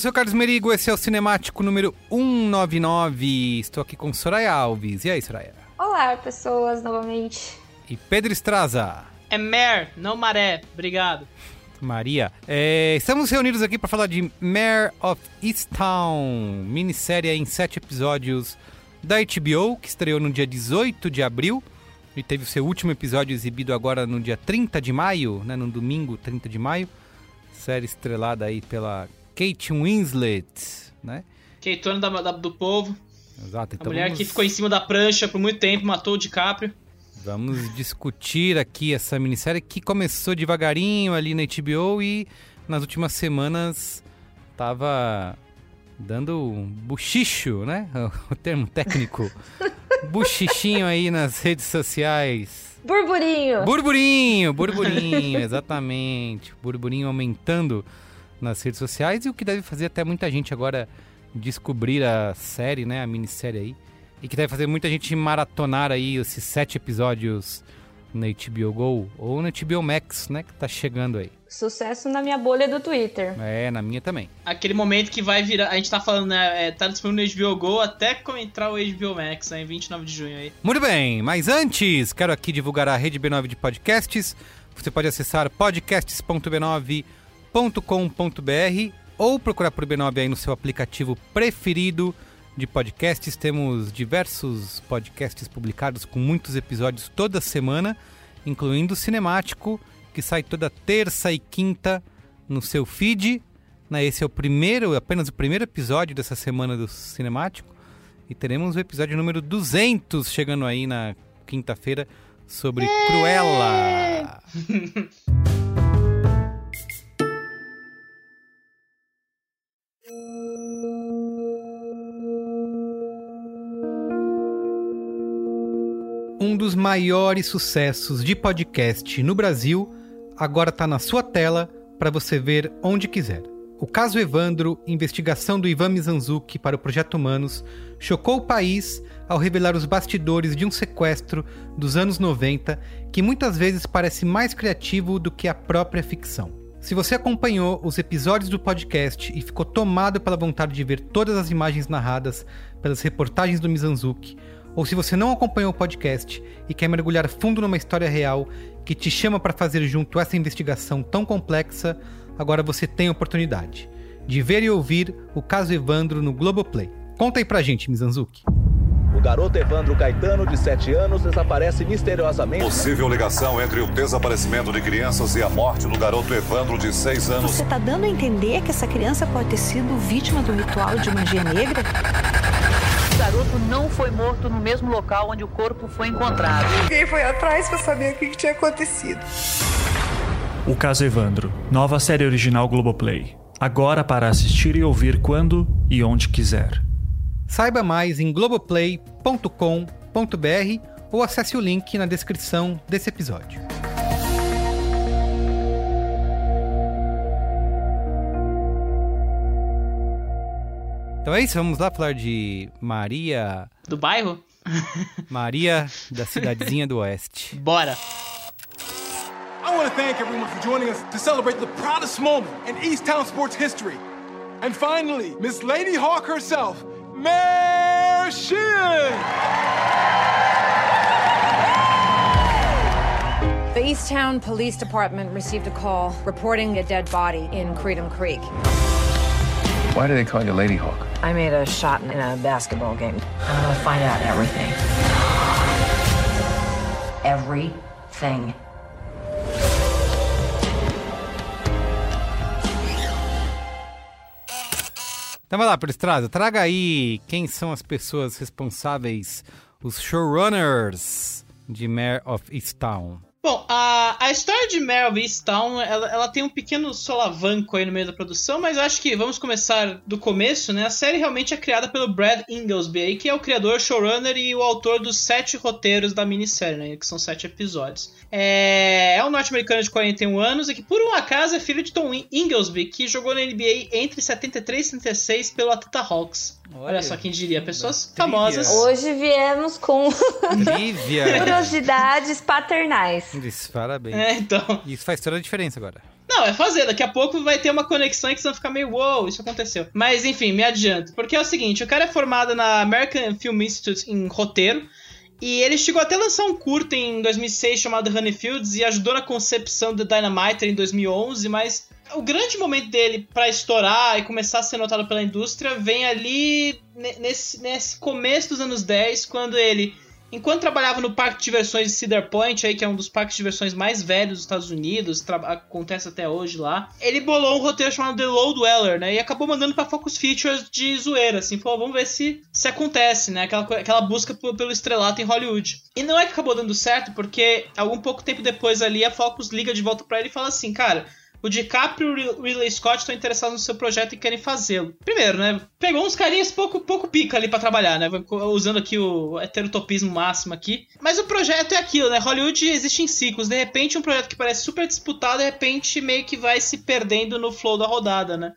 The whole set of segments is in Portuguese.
eu sou o Carlos Merigo, esse é o Cinemático número 199. Estou aqui com Soraya Alves. E aí, Soraya? Olá, pessoas, novamente. E Pedro Estraza. É Mare, não Maré. Obrigado. Maria. É, estamos reunidos aqui para falar de Mare of Easttown, minissérie em sete episódios da HBO, que estreou no dia 18 de abril e teve o seu último episódio exibido agora no dia 30 de maio, né, no domingo 30 de maio. Série estrelada aí pela Kate Winslet, né? Keitona da, da- do povo. Exato. A Então mulher vamos, que ficou em cima da prancha por muito tempo, matou o DiCaprio. vamos discutir aqui essa minissérie que começou devagarinho ali na HBO e nas últimas semanas tava dando um buchicho, né? O termo técnico. Buchichinho aí nas redes sociais. Burburinho! Burburinho, burburinho, exatamente. Burburinho aumentando nas redes sociais e o que deve fazer até muita gente agora descobrir a série, né, a minissérie aí. E que deve fazer muita gente maratonar aí esses sete episódios na HBO Go ou na HBO Max, né, que tá chegando aí. Sucesso na minha bolha do Twitter. É, na minha também. Aquele momento que vai virar. A gente tá falando, né? É, tá disponível no HBO Go até como entrar o HBO Max, né? Em 29 de junho aí. Muito bem, mas antes, quero aqui divulgar a rede B9 de podcasts. Você pode acessar podcasts.b9.com.br ou procurar por B9 aí no seu aplicativo preferido de podcasts. Temos diversos podcasts publicados com muitos episódios toda semana, incluindo o Cinemático, que sai toda terça e quinta no seu feed. né? Esse é o primeiro, apenas o primeiro episódio dessa semana do Cinemático. E teremos o episódio número 200 chegando aí na quinta-feira sobre Cruella. Um dos maiores sucessos de podcast no Brasil agora está na sua tela para você ver onde quiser. O caso Evandro, investigação do Ivan Mizanzuki para o Projeto Humanos, chocou o país ao revelar os bastidores de um sequestro dos anos 90 que muitas vezes parece mais criativo do que a própria ficção. Se você acompanhou os episódios do podcast e ficou tomado pela vontade de ver todas as imagens narradas pelas reportagens do Mizanzuki, ou se você não acompanhou o podcast e quer mergulhar fundo numa história real que te chama para fazer junto essa investigação tão complexa, agora você tem a oportunidade de ver e ouvir o caso Evandro no Globoplay. Conta aí pra gente, Mizanzuki. O garoto Evandro Caetano, de 7 anos, desaparece misteriosamente. Possível ligação entre o desaparecimento de crianças e a morte do garoto Evandro, de 6 anos. Você tá dando a entender que essa criança pode ter sido vítima do ritual de magia negra? O garoto não foi morto no mesmo local onde o corpo foi encontrado. Ninguém foi atrás para saber o que tinha acontecido. O caso Evandro, nova série original Globoplay. Agora para assistir e ouvir quando e onde quiser. Saiba mais em globoplay.com.br ou acesse o link na descrição desse episódio. Então é isso, vamos lá falar de Maria. Do bairro? Maria da cidadezinha do Oeste. Bora! I want to thank everyone for joining us to celebrate the proudest moment in East Town sports history. And finally, Miss Lady Hawk herself, Mayor Sheehan! The Easttown Police Department received a call reporting a dead body in Creedham Creek. Why do they call you Lady Hawk? I made a shot in a basketball game. I'm gonna find out everything. Everything. Então vai lá, Prestrada, traga aí quem são as pessoas responsáveis, os showrunners de Mayor of Easttown. Bom, a, a história de Mare of Easttown, ela, ela tem um pequeno solavanco aí no meio da produção, mas acho que vamos começar do começo, né? A série realmente é criada pelo Brad Inglesby, aí, que é o criador, showrunner e o autor dos sete roteiros da minissérie, né? Que são sete episódios. É, é um norte-americano de 41 anos e que, por um acaso, é filho de Tom Inglesby, que jogou na NBA entre 73 e 76 pelo Atlanta Hawks. Olha, Olha só quem diria, pessoas Trivia. famosas. Hoje viemos com curiosidades paternais. Isso, parabéns. É, então. Isso faz toda a diferença agora. Não, é fazer. Daqui a pouco vai ter uma conexão que vocês vão ficar meio, uou, wow, isso aconteceu. Mas enfim, me adianto. Porque é o seguinte: o cara é formado na American Film Institute em roteiro. E ele chegou até a lançar um curto em 2006 chamado Honeyfields e ajudou na concepção do Dynamite em 2011, mas o grande momento dele para estourar e começar a ser notado pela indústria vem ali nesse, nesse começo dos anos 10, quando ele Enquanto trabalhava no parque de diversões de Cedar Point, aí, que é um dos parques de diversões mais velhos dos Estados Unidos, acontece até hoje lá, ele bolou um roteiro chamado The Low Dweller, né? E acabou mandando pra Focus Features de zoeira, assim, falou, vamos ver se, se acontece, né? Aquela, aquela busca pelo estrelato em Hollywood. E não é que acabou dando certo, porque algum pouco tempo depois ali a Focus liga de volta para ele e fala assim, cara, o DiCaprio e o Ridley Scott estão interessados no seu projeto e querem fazê-lo. Primeiro, né? Pegou uns carinhas pouco, pouco pica ali para trabalhar, né? Usando aqui o heterotopismo máximo aqui. Mas o projeto é aquilo, né? Hollywood existe em ciclos. De repente, um projeto que parece super disputado, de repente, meio que vai se perdendo no flow da rodada, né?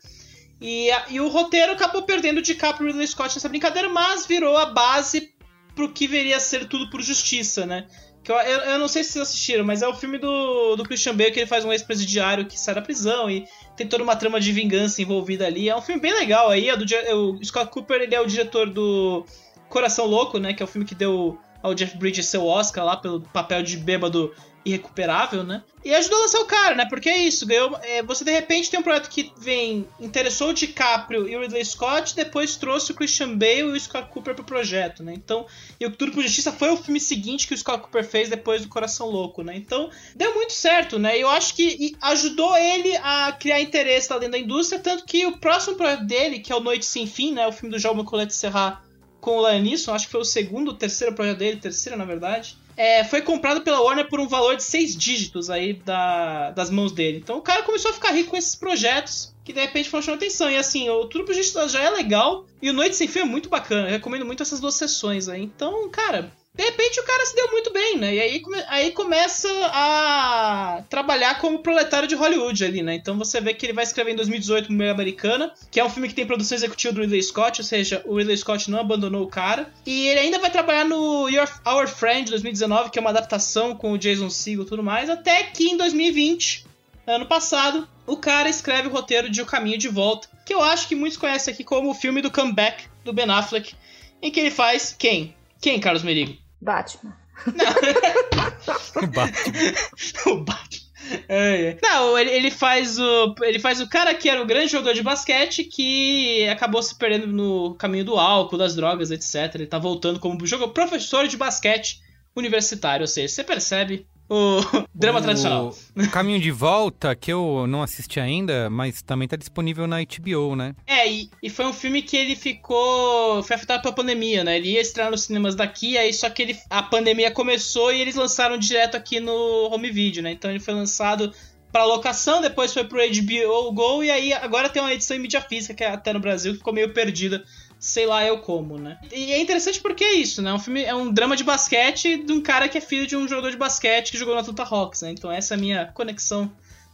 E, a, e o roteiro acabou perdendo o DiCaprio e o Ridley Scott nessa brincadeira, mas virou a base pro que viria a ser tudo por justiça, né? Que eu, eu, eu, não sei se vocês assistiram, mas é o filme do, do Christian Bale que ele faz um ex-presidiário que sai da prisão e tem toda uma trama de vingança envolvida ali. É um filme bem legal aí. É do, o Scott Cooper ele é o diretor do Coração Louco, né? Que é o filme que deu ao Jeff Bridges seu Oscar lá pelo papel de bêbado irrecuperável, né? E ajudou a lançar o cara, né? Porque é isso, ganhou. É, você de repente tem um projeto que vem, interessou o DiCaprio e o Ridley Scott, depois trouxe o Christian Bale e o Scott Cooper pro projeto, né? Então, e o Tudo por Justiça foi o filme seguinte que o Scott Cooper fez depois do Coração Louco, né? Então, deu muito certo, né? E eu acho que ajudou ele a criar interesse lá dentro da indústria, tanto que o próximo projeto dele, que é o Noite Sem Fim, né? O filme do Jaume Colette Serra com o Liam acho que foi o segundo, terceiro projeto dele, terceiro na verdade é, foi comprado pela Warner por um valor de seis dígitos aí da, das mãos dele. Então o cara começou a ficar rico com esses projetos que de repente foram chamando atenção. E assim, o Tudo Pro Justiça já é legal e o Noite Sem Fim é muito bacana. Eu recomendo muito essas duas sessões aí. Então, cara, de repente o cara se deu muito bem, né? E aí, aí começa a trabalhar como proletário de Hollywood ali, né? Então você vê que ele vai escrever em 2018 Mulher Americana, que é um filme que tem produção executiva do Ridley Scott, ou seja, o Ridley Scott não abandonou o cara. E ele ainda vai trabalhar no Your, Our Friend 2019, que é uma adaptação com o Jason Segel e tudo mais, até que em 2020, ano passado, o cara escreve o roteiro de O Caminho de Volta, que eu acho que muitos conhecem aqui como o filme do comeback do Ben Affleck, em que ele faz quem? Quem, Carlos Merigo? Batman. o Batman. o Batman. É, é. Não, ele, ele, faz o. Ele faz o cara que era o grande jogador de basquete que acabou se perdendo no caminho do álcool, das drogas, etc. Ele tá voltando como jogo, professor de basquete universitário. Ou seja, você percebe o drama o, tradicional. O Caminho de Volta, que eu não assisti ainda, mas também tá disponível na HBO, né? É, e, e, foi um filme que ele ficou. Foi afetado pela pandemia, né? Ele ia estrear nos cinemas daqui, aí só que ele, a pandemia começou e eles lançaram direto aqui no home video, né? Então ele foi lançado para locação, depois foi pro HBO Go e aí agora tem uma edição em mídia física que é até no Brasil que ficou meio perdida sei lá eu como, né? E é interessante porque é isso, né? É um filme é um drama de basquete de um cara que é filho de um jogador de basquete que jogou na Atlanta Hawks, né? Então essa é a minha conexão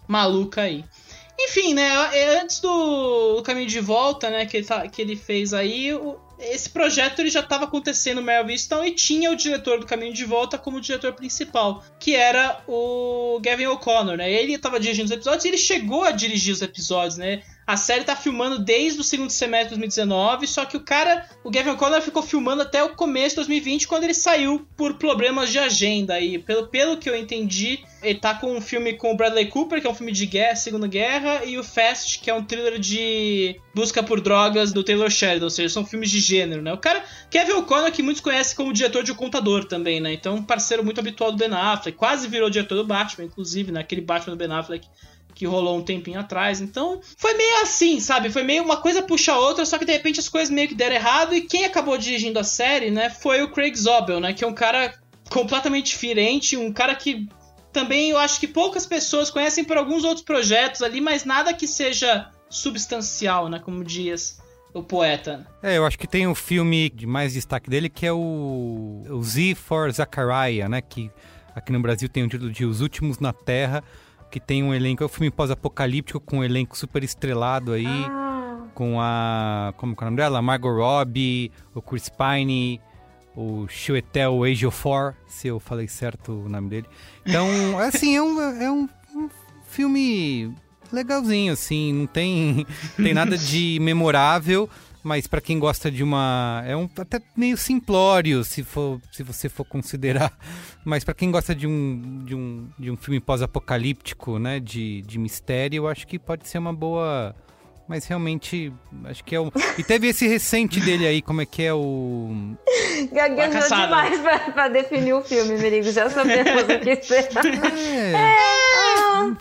maluca aí. Enfim, né? É, antes do, Caminho de Volta, né? Que ele, tá, que ele fez aí, esse projeto ele já estava acontecendo no Mel Vista e tinha o diretor do Caminho de Volta como diretor principal, que era o Gavin O'Connor, né? Ele estava dirigindo os episódios e ele chegou a dirigir os episódios, né? A série tá filmando desde o segundo semestre de 2019, só que o cara, o Gavin O'Connor ficou filmando até o começo de 2020, quando ele saiu por problemas de agenda. E pelo, pelo que eu entendi, ele tá com um filme com o Bradley Cooper, que é um filme de guerra, Segunda Guerra, e o Fast, que é um thriller de busca por drogas do Taylor Sheridan, ou seja, são filmes de gênero, né? O cara, Kevin O'Connor, que muitos conhecem como diretor de O Contador também, né? Então, um parceiro muito habitual do Ben Affleck, quase virou diretor do Batman, inclusive, né? Aquele Batman do Ben Affleck que rolou um tempinho atrás. Então, foi meio assim, sabe? Foi meio uma coisa puxa a outra, só que de repente as coisas meio que deram errado. E quem acabou dirigindo a série, né, foi o Craig Zobel, né? Que é um cara completamente diferente, um cara que também eu acho que poucas pessoas conhecem por alguns outros projetos ali, mas nada que seja substancial, né? Como diz o poeta. É, eu acho que tem um filme de mais destaque dele que é o, o Z for Zachariah, né? Que aqui no Brasil tem o título de Os Últimos na Terra que tem um elenco, é um filme pós-apocalíptico com um elenco super estrelado aí, ah. com a, como é o nome dela? Margot Robbie, o Chris Pine, o Chiwetel Ejiofor, se eu falei certo o nome dele. Então, assim, é um, é um, um filme legalzinho, assim, não tem, tem nada de memorável, mas para quem gosta de uma é um até meio simplório se for se você for considerar mas para quem gosta de um, de um de um filme pós-apocalíptico né de, de mistério eu acho que pode ser uma boa mas realmente acho que é o e teve esse recente dele aí como é que é o gaguejou demais pra, pra, definir o filme Merigo já sabemos o que esperar é. é.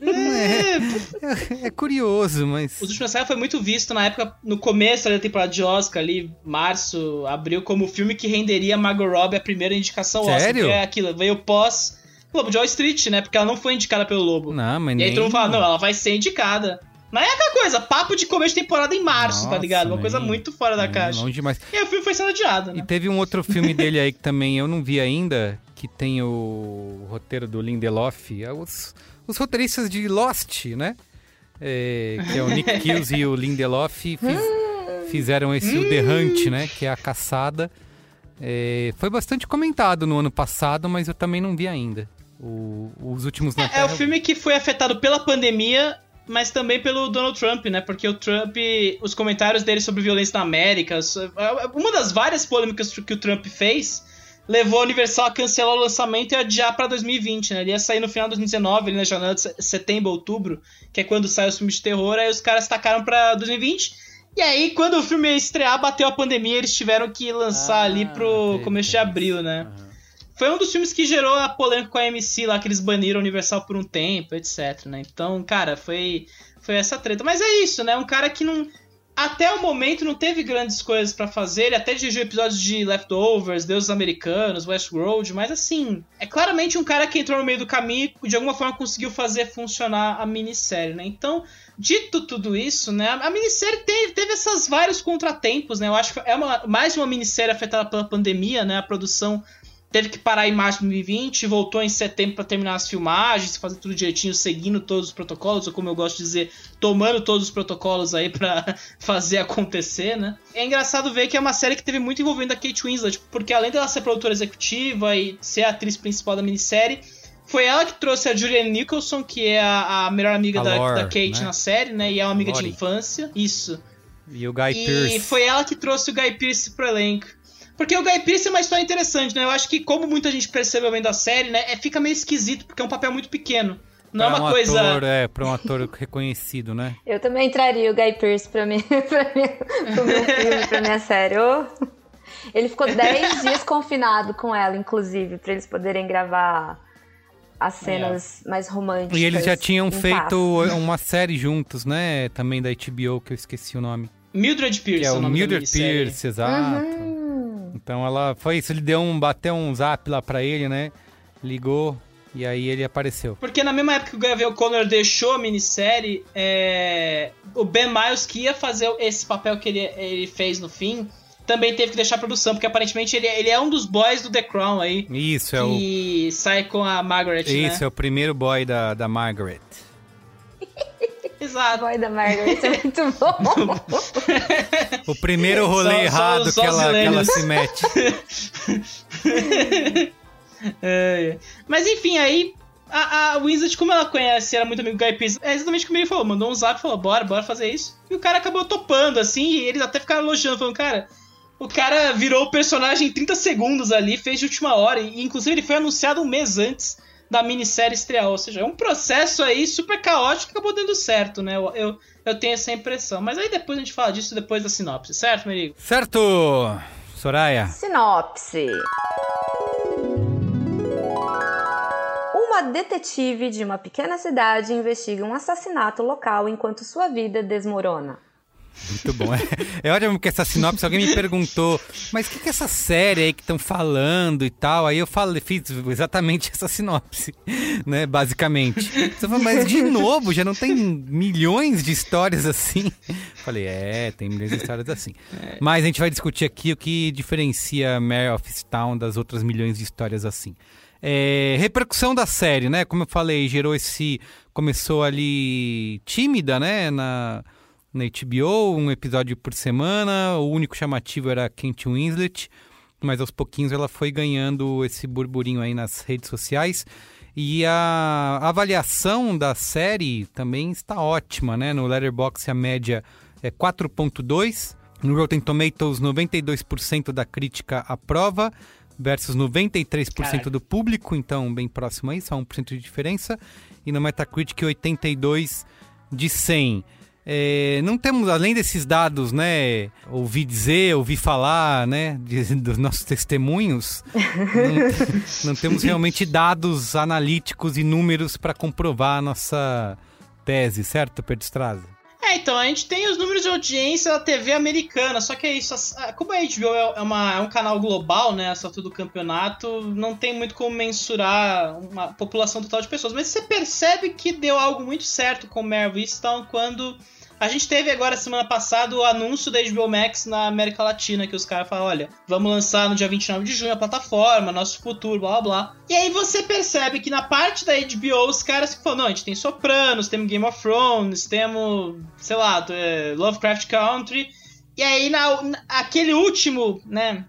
É, é, curioso, mas. Os Últimos foi muito visto na época, no começo da temporada de Oscar, ali, março, abril, como o filme que renderia Margot Robbie a primeira indicação Sério? Oscar. Que é aquilo, veio pós. Lobo de Wall Street, né? Porque ela não foi indicada pelo Lobo. Não, mas e nem... aí todo mundo fala, não, ela vai ser indicada. Mas é aquela coisa, papo de começo de temporada em março, tá Nossa, tá ligado? Uma coisa muito fora da caixa. Longe demais. E o filme foi sendo adiado, né? E teve um outro filme dele aí que também eu não vi ainda, que tem o roteiro do Lindelof. É os, os roteiristas de Lost, né? É, que é o Nick Kills e o Lindelof fiz, fizeram esse o The Hunt, né? Que é a caçada. É, foi bastante comentado no ano passado, mas eu também não vi ainda. O, os últimos na é, é o filme que foi afetado pela pandemia, mas também pelo Donald Trump, né? Porque o Trump, os comentários dele sobre violência na América, uma das várias polêmicas que o Trump fez levou a Universal a cancelar o lançamento e adiar para 2020, né? Ele ia sair no final de 2019, ali na janela de setembro, outubro, que é quando sai os filmes de terror, aí os caras tacaram para 2020. E aí, quando o filme ia estrear, bateu a pandemia, eles tiveram que lançar ah, ali pro começo de abril, né? Uhum. Foi um dos filmes que gerou a polêmica com a MC lá, que eles baniram a Universal por um tempo, etc, né? Então, cara, foi, foi essa treta. Mas é isso, né? Um cara que não até o momento não teve grandes coisas para fazer. Ele até dirigiu episódios de Leftovers, Deuses Americanos, Westworld, mas assim, é claramente um cara que entrou no meio do caminho e de alguma forma conseguiu fazer funcionar a minissérie, né? Então, dito tudo isso, né, a minissérie teve, teve esses vários contratempos, né? Eu acho que é uma, mais uma minissérie afetada pela pandemia, né? A produção teve que parar em março de 2020, voltou em setembro para terminar as filmagens, fazer tudo direitinho, seguindo todos os protocolos, ou como eu gosto de dizer, tomando todos os protocolos aí para fazer acontecer, né? É engraçado ver que é uma série que teve muito envolvendo a Kate Winslet, porque além dela ser produtora executiva e ser a atriz principal da minissérie, foi ela que trouxe a Julianne Nicholson, que é a, a melhor amiga da, Lore, da, Kate né? na série, né? E é uma amiga Lore. de infância. Isso. E o Guy e Pearce. E foi ela que trouxe o Guy Pearce pro elenco. Porque o Guy Pearce é uma história interessante, né? Eu acho que, como muita gente percebeu vendo a série, né? É, fica meio esquisito, porque é um papel muito pequeno. Não é, é uma um coisa. Ator, é, pra um ator reconhecido, né? Eu também entraria o Guy Pearce pra mim, pra mim pro meu filme, pra minha série. Oh. Ele ficou 10 dias confinado com ela, inclusive, pra eles poderem gravar as cenas é. mais românticas. E eles já tinham feito uma série juntos, né? Também da HBO, que eu esqueci o nome. Mildred Pierce, que é o, o Mildred Pierce, exato. Uhum. Então ela foi isso, ele deu um bateu um zap lá para ele, né? Ligou e aí ele apareceu. Porque na mesma época que o Gabriel Connor deixou a minissérie, é... o Ben Miles que ia fazer esse papel que ele, ele fez no fim, também teve que deixar a produção, porque aparentemente ele, ele é um dos boys do The Crown aí. Isso, é o. Que sai com a Margaret, Isso, né? é o primeiro boy da, da Margaret. Exato. Boy da Margaret é muito bom. o primeiro rolê só, errado só, só que, ela, que ela se mete. é, é. Mas enfim, aí a, a Wizard, como ela conhece, era muito amigo do Guy Pearce, é exatamente como ele falou, mandou um zap e falou, bora, bora fazer isso. E o cara acabou topando, assim, e eles até ficaram elogiando, falando, cara, o cara virou o personagem em 30 segundos ali, fez de última hora, e inclusive ele foi anunciado um mês antes da minissérie estrear. Ou seja, é um processo aí super caótico que acabou dando certo, né? Eu, eu, eu, tenho essa impressão. Mas aí depois a gente fala disso depois da sinopse, certo, Merigo? Certo! Soraya. Sinopse. Uma detetive de uma pequena cidade investiga um assassinato local enquanto sua vida desmorona. Muito bom. É, é ótimo que essa sinopse, alguém me perguntou, mas o que, que é essa série aí que estão falando e tal? Aí eu falei, fiz exatamente essa sinopse, né? Basicamente. Você falou, mas de novo, já não tem milhões de histórias assim? Falei, é, tem milhões de histórias assim. Mas a gente vai discutir aqui o que diferencia Mare of Town das outras milhões de histórias assim. É, repercussão da série, né? Como eu falei, gerou esse. Começou ali tímida, né? Na na HBO, um episódio por semana. O único chamativo era Kent Winslet, mas aos pouquinhos ela foi ganhando esse burburinho aí nas redes sociais. E a avaliação da série também está ótima, né? No Letterboxd a média é 4.2, no Rotten Tomatoes 92% da crítica aprova versus 93% Caraca. do público, então bem próximo aí, só 1% de diferença. E no Metacritic 82 de 100. É, não temos, além desses dados, né, ouvi dizer, ouvi falar, né, de, dos nossos testemunhos, não, não, temos realmente dados analíticos e números para comprovar a nossa tese, certo, Pedro Estrada? É, então, a gente tem os números de audiência da TV americana, só que é isso, como a HBO é, é, uma, é um canal global, né, altura do campeonato, não tem muito como mensurar uma população total de pessoas, mas você percebe que deu algo muito certo com o Mare Easttown quando a gente teve agora semana passada o anúncio da HBO Max na América Latina, que os caras falam: olha, vamos lançar no dia 29 de junho a plataforma, nosso futuro, blá blá blá. E aí você percebe que na parte da HBO os caras falam: não, a gente tem Sopranos, temos Game of Thrones, temos, sei lá, é, Lovecraft Country. E aí, na, na aquele último, né,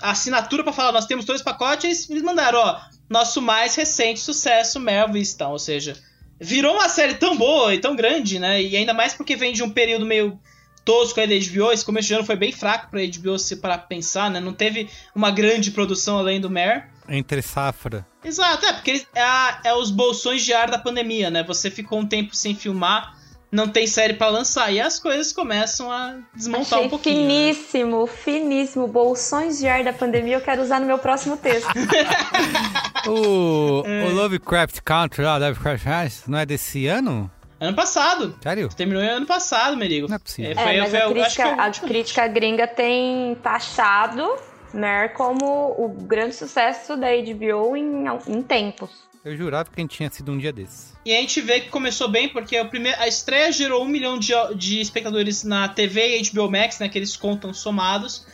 assinatura para falar: nós temos dois pacotes, eles mandaram: ó, nosso mais recente sucesso, Melvistão, ou seja virou uma série tão boa e tão grande, né? E ainda mais porque vem de um período meio tosco aí da HBO. Esse começo de ano foi bem fraco pra HBO se parar pra pensar, né? Não teve uma grande produção além do Mare. Entre safra. Exato, é, porque é, é os bolsões de ar da pandemia, né? Você ficou um tempo sem filmar não tem série para lançar. E as coisas começam a desmontar Achei um pouquinho. Finíssimo, né? finíssimo. Bolsões de ar da pandemia eu quero usar no meu próximo texto. o, é. o Lovecraft Country lá, Lovecraft House, não é desse ano? Ano passado. Sério? Terminou ano passado, Merigo. Não é possível. É, mas a, crítica, a crítica gringa tem taxado Mer como o grande sucesso da HBO em, em tempos. Eu jurava que a gente tinha sido um dia desses. E a gente vê que começou bem, porque a, primeira, a estreia gerou um milhão de, de espectadores na TV e HBO Max, né? Que eles contam somados.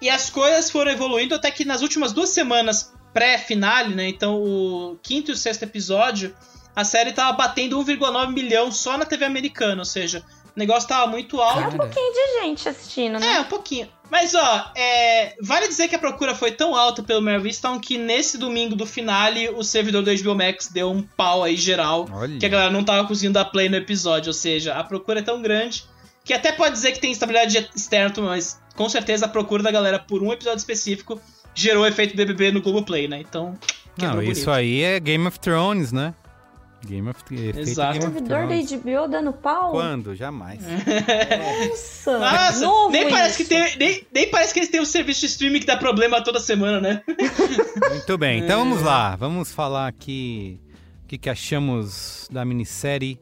E as coisas foram evoluindo até que nas últimas duas semanas pré-finale, né? Então o quinto e o sexto episódio, a série tava batendo 1,9 milhão só na TV americana, ou seja, o negócio tava muito alto. É um pouquinho de gente assistindo, né? É, um pouquinho. Mas, ó, é... vale dizer que a procura foi tão alta pelo Easttown que nesse domingo do finale o servidor do HBO Max deu um pau aí geral. Olha. Que a galera não tava conseguindo dar play no episódio. Ou seja, a procura é tão grande que até pode dizer que tem estabilidade externa, mas com certeza a procura da galera por um episódio específico gerou efeito BBB no Globoplay, né? Então. Não, isso aí é Game of Thrones, né? Game of Exato. Game of servidor da Thrones. HBO dando pau? Quando? Jamais. Nossa, Nossa, novo nem parece, que tem, nem, nem parece que eles têm um serviço de streaming que dá problema toda semana, né? Muito bem, então vamos lá. Vamos falar aqui o que, que achamos da minissérie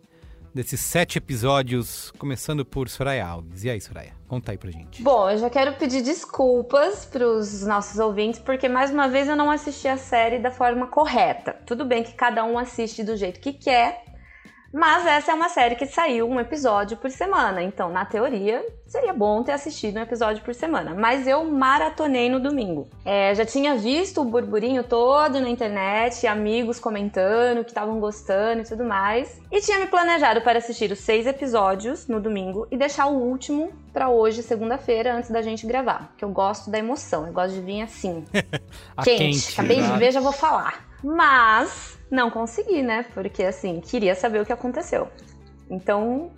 desses sete episódios, começando por Soraya Alves. E aí, Soraya? Conta aí pra gente. Bom, eu já quero pedir desculpas pros nossos ouvintes, porque mais uma vez eu não assisti a série da forma correta. Tudo bem que cada um assiste do jeito que quer, mas essa é uma série que saiu um episódio por semana. Então, na teoria, seria bom ter assistido um episódio por semana. Mas eu maratonei no domingo. É, já tinha visto o burburinho todo na internet, amigos comentando que estavam gostando e tudo mais. E tinha me planejado para assistir os seis episódios no domingo e deixar o último para hoje, segunda-feira, antes da gente gravar. Porque eu gosto da emoção, eu gosto de vir assim. Quente. quente, Acabei de ver, já vou falar. Mas não consegui, né? Porque assim, queria saber o que aconteceu. Então,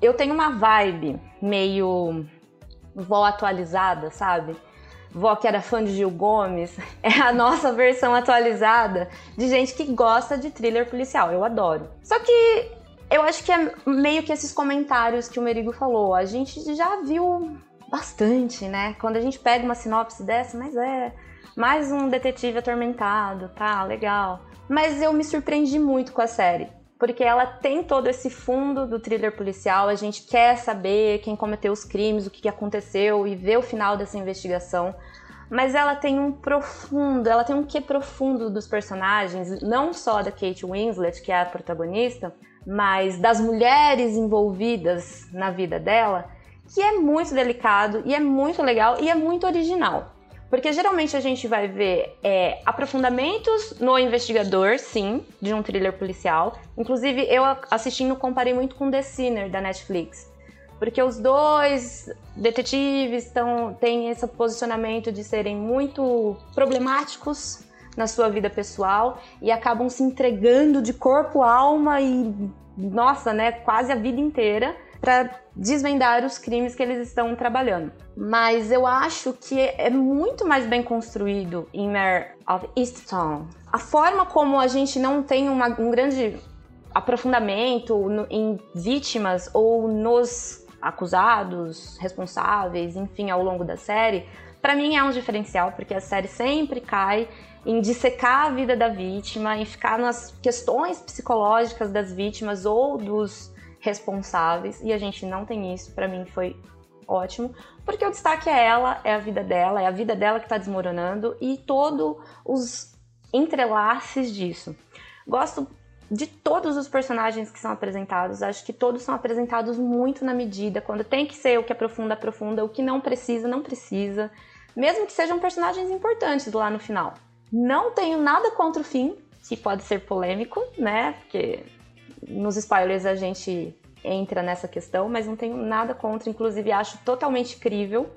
eu tenho uma vibe meio vó atualizada, sabe? Vó que era fã de Gil Gomes. É a nossa versão atualizada de gente que gosta de thriller policial. Eu adoro. Só que eu acho que é meio que esses comentários que o Merigo falou. A gente já viu bastante, né? Quando a gente pega uma sinopse dessa, mas é mais um detetive atormentado, tá, legal. Mas eu me surpreendi muito com a série, porque ela tem todo esse fundo do thriller policial, a gente quer saber quem cometeu os crimes, o que aconteceu e ver o final dessa investigação. Mas ela tem um profundo, ela tem um quê profundo dos personagens, não só da Kate Winslet, que é a protagonista, mas das mulheres envolvidas na vida dela, que é muito delicado e é muito legal e é muito original. Porque geralmente a gente vai ver é, aprofundamentos no investigador, sim, de um thriller policial. Inclusive, eu assistindo comparei muito com The Sinner, da Netflix. Porque os dois detetives tão, têm esse posicionamento de serem muito problemáticos na sua vida pessoal e acabam se entregando de corpo, alma e, nossa, né, quase a vida inteira para desvendar os crimes que eles estão trabalhando. Mas eu acho que é muito mais bem construído em Mare of Easttown. A forma como a gente não tem uma, um grande aprofundamento no, em vítimas ou nos acusados, responsáveis, enfim, ao longo da série, para mim é um diferencial, porque a série sempre cai em dissecar a vida da vítima, em ficar nas questões psicológicas das vítimas ou dos responsáveis, e a gente não tem isso, para mim foi ótimo, porque o destaque é ela, é a vida dela, é a vida dela que tá desmoronando e todos os entrelaces disso. Gosto de todos os personagens que são apresentados, acho que todos são apresentados muito na medida, quando tem que ser o que aprofunda, aprofunda, o que não precisa, não precisa, mesmo que sejam personagens importantes lá no final. Não tenho nada contra o fim, que pode ser polêmico, né? Porque nos spoilers a gente entra nessa questão, mas não tenho nada contra, inclusive acho totalmente crível.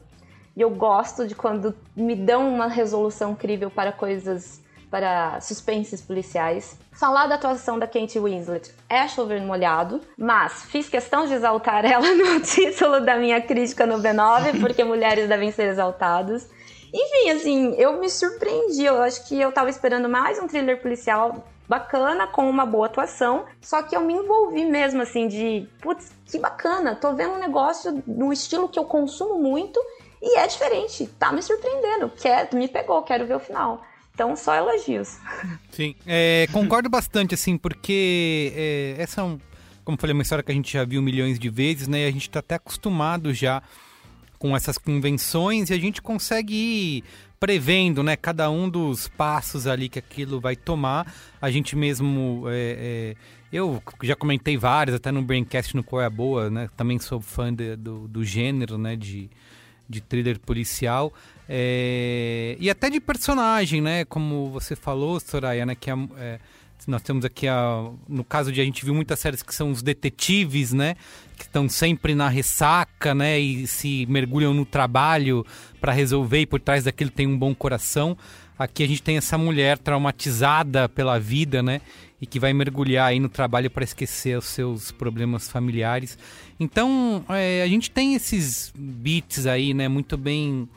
E eu gosto de quando me dão uma resolução crível para coisas, para suspenses policiais. Falar da atuação da Kate Winslet é chover molhado, mas fiz questão de exaltar ela no título da minha crítica no B9, porque mulheres devem ser exaltadas. Enfim, assim, eu me surpreendi. Eu acho que eu tava esperando mais um thriller policial bacana, com uma boa atuação. Só que eu me envolvi mesmo, assim, de putz, que bacana, tô vendo um negócio no estilo que eu consumo muito e é diferente, tá me surpreendendo. Quer, me pegou, quero ver o final. Então, só elogios. Sim, é, concordo bastante, assim, porque é, essa é um. como falei, uma história que a gente já viu milhões de vezes, né? E a gente está até acostumado já com essas convenções e a gente consegue ir prevendo, né? Cada um dos passos ali que aquilo vai tomar. A gente mesmo, é, é, eu já comentei vários, até no Braincast no Qual é a Boa, né? Também sou fã de, do, do gênero, né? De, de thriller policial. É, e até de personagem, né? Como você falou, Soraya, né? Que é, é nós temos aqui, a, no caso de a gente viu muitas séries que são os detetives, né? Que estão sempre na ressaca, né? E se mergulham no trabalho para resolver e por trás daquilo tem um bom coração. Aqui a gente tem essa mulher traumatizada pela vida, né? E que vai mergulhar aí no trabalho para esquecer os seus problemas familiares. Então, é, a gente tem esses beats aí, né? Muito bem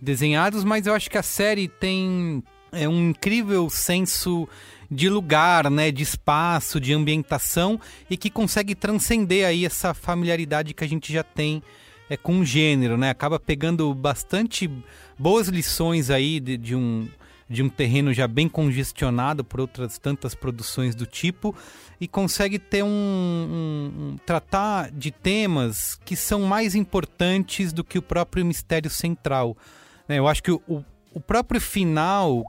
desenhados, mas eu acho que a série tem é, um incrível senso de lugar, né, de espaço, de ambientação e que consegue transcender aí essa familiaridade que a gente já tem é, com o gênero, né? Acaba pegando bastante boas lições aí de, de um de um terreno já bem congestionado por outras tantas produções do tipo e consegue ter um, um, um, tratar de temas que são mais importantes do que o próprio mistério central. Né? Eu acho que o, o próprio final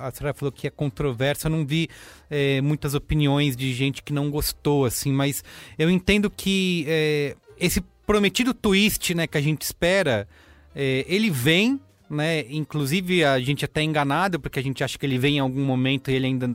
a senhora falou que é controverso, eu não vi é, muitas opiniões de gente que não gostou, assim, mas eu entendo que é, esse prometido twist, né, que a gente espera, é, ele vem, né, inclusive a gente até é enganado, porque a gente acha que ele vem em algum momento e ele ainda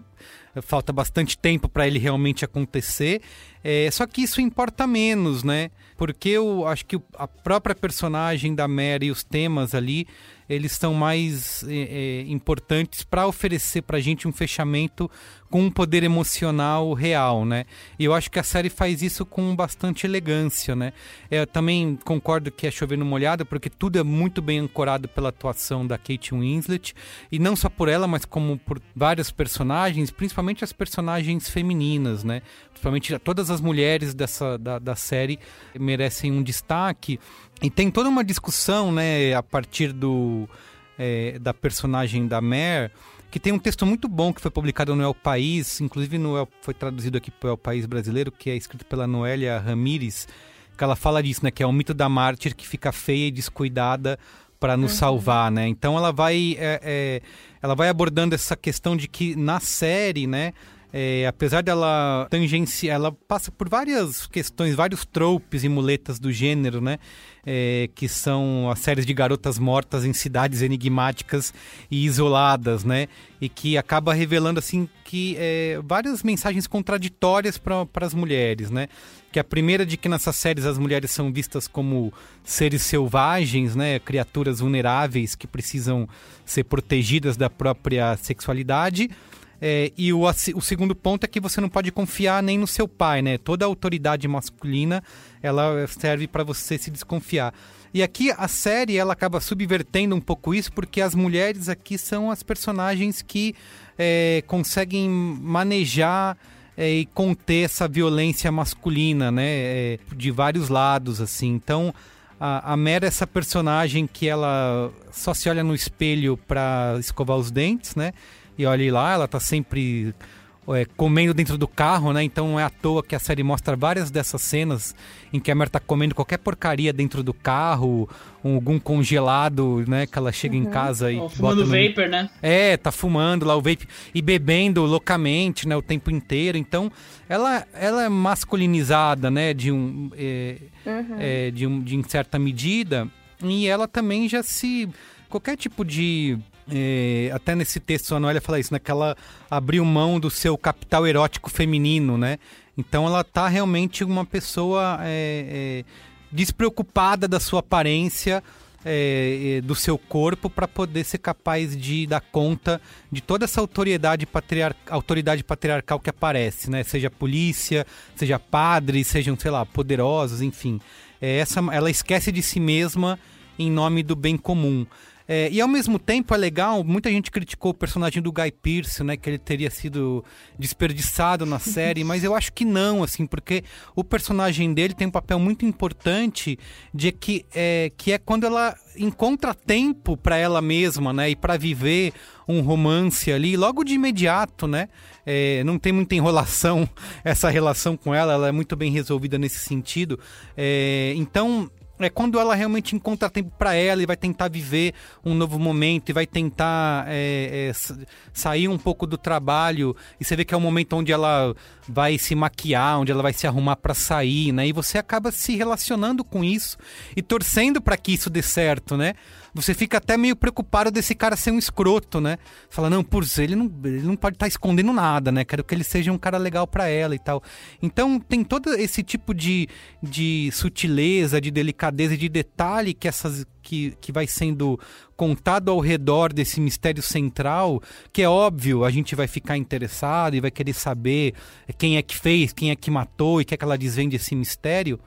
falta bastante tempo para ele realmente acontecer. É, só que isso importa menos, né? Porque eu acho que a própria personagem da Mary e os temas ali eles são mais é, é, importantes para oferecer para a gente um fechamento com um poder emocional real, né? E eu acho que a série faz isso com bastante elegância, né? Eu também concordo que é chover no molhado, porque tudo é muito bem ancorado pela atuação da Kate Winslet, e não só por ela, mas como por vários personagens, principalmente as personagens femininas, né? Principalmente todas as mulheres dessa da, da série merecem um destaque. E tem toda uma discussão, né, a partir do, é, da personagem da Mare, que tem um texto muito bom que foi publicado no El País, inclusive no El, foi traduzido aqui para o El País brasileiro, que é escrito pela Noélia Ramires, que ela fala disso, né, que é o mito da mártir que fica feia e descuidada para nos uhum. salvar, né? Então ela vai, é, é, ela vai abordando essa questão de que na série, né, é, apesar dela tangenciar, ela passa por várias questões, vários tropes e muletas do gênero, né? É, que são as séries de garotas mortas em cidades enigmáticas e isoladas, né? E que acaba revelando, assim, que é, várias mensagens contraditórias para as mulheres, né? Que a primeira de que nessas séries as mulheres são vistas como seres selvagens, né? Criaturas vulneráveis que precisam ser protegidas da própria sexualidade. É, e o, o segundo ponto é que você não pode confiar nem no seu pai, né? Toda autoridade masculina ela serve para você se desconfiar. E aqui a série ela acaba subvertendo um pouco isso porque as mulheres aqui são as personagens que é, conseguem manejar é, e conter essa violência masculina, né? É, de vários lados, assim. Então a, a Mera é essa personagem que ela só se olha no espelho para escovar os dentes, né? E olhe lá, ela tá sempre é, comendo dentro do carro, né? Então não é à toa que a série mostra várias dessas cenas em que a Mer tá comendo qualquer porcaria dentro do carro, algum congelado, né? Que ela chega uhum. em casa e. Oh, fumando no... vapor, né? É, tá fumando lá o vape e bebendo loucamente, né? O tempo inteiro. Então, ela, ela é masculinizada, né? De um. É, uhum. é, de, um, de certa medida. E ela também já se. Qualquer tipo de é, até nesse texto a Noélia fala isso, né? Que ela abriu mão do seu capital erótico feminino, né? Então ela tá realmente uma pessoa é, é, despreocupada da sua aparência, é, do seu corpo, para poder ser capaz de dar conta de toda essa autoridade, patriar autoridade patriarcal que aparece, né? Seja polícia, seja padres, sejam, sei lá, poderosos, enfim. É, essa, ela esquece de si mesma em nome do bem comum. É, e ao mesmo tempo é legal, muita gente criticou o personagem do Guy Pearce, né? Que ele teria sido desperdiçado na série, mas eu acho que não, assim, porque o personagem dele tem um papel muito importante de que é, que é quando ela encontra tempo para ela mesma, né? E para viver um romance ali, logo de imediato, né? É, não tem muita enrolação essa relação com ela, ela é muito bem resolvida nesse sentido. É, então é quando ela realmente encontra tempo para ela e vai tentar viver um novo momento e vai tentar é, é, sair um pouco do trabalho e você vê que é o momento onde ela vai se maquiar, onde ela vai se arrumar para sair, né? E você acaba se relacionando com isso e torcendo para que isso dê certo, né? Você fica até meio preocupado desse cara ser um escroto, né? Fala, não, por ele não, ele não pode estar tá escondendo nada, né? Quero que ele seja um cara legal para ela e tal. Então tem todo esse tipo de, de sutileza, de delicadeza e de detalhe que essas que, que vai sendo contado ao redor desse mistério central, que é óbvio, a gente vai ficar interessado e vai querer saber quem é que fez, quem é que matou e que é que ela desvende esse mistério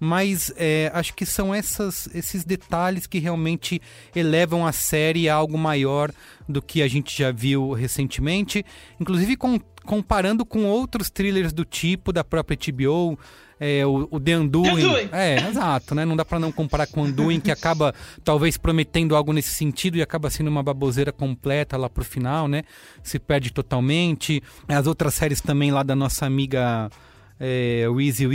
mas é, acho que são essas, esses detalhes que realmente elevam a série a algo maior do que a gente já viu recentemente, inclusive com, comparando com outros thrillers do tipo da própria HBO, é, o, o The Undoing. É, exato, né? Não dá para não comparar com o Undoing, que acaba talvez prometendo algo nesse sentido e acaba sendo uma baboseira completa lá pro final, né? Se perde totalmente. As outras séries também lá da nossa amiga é, o Easy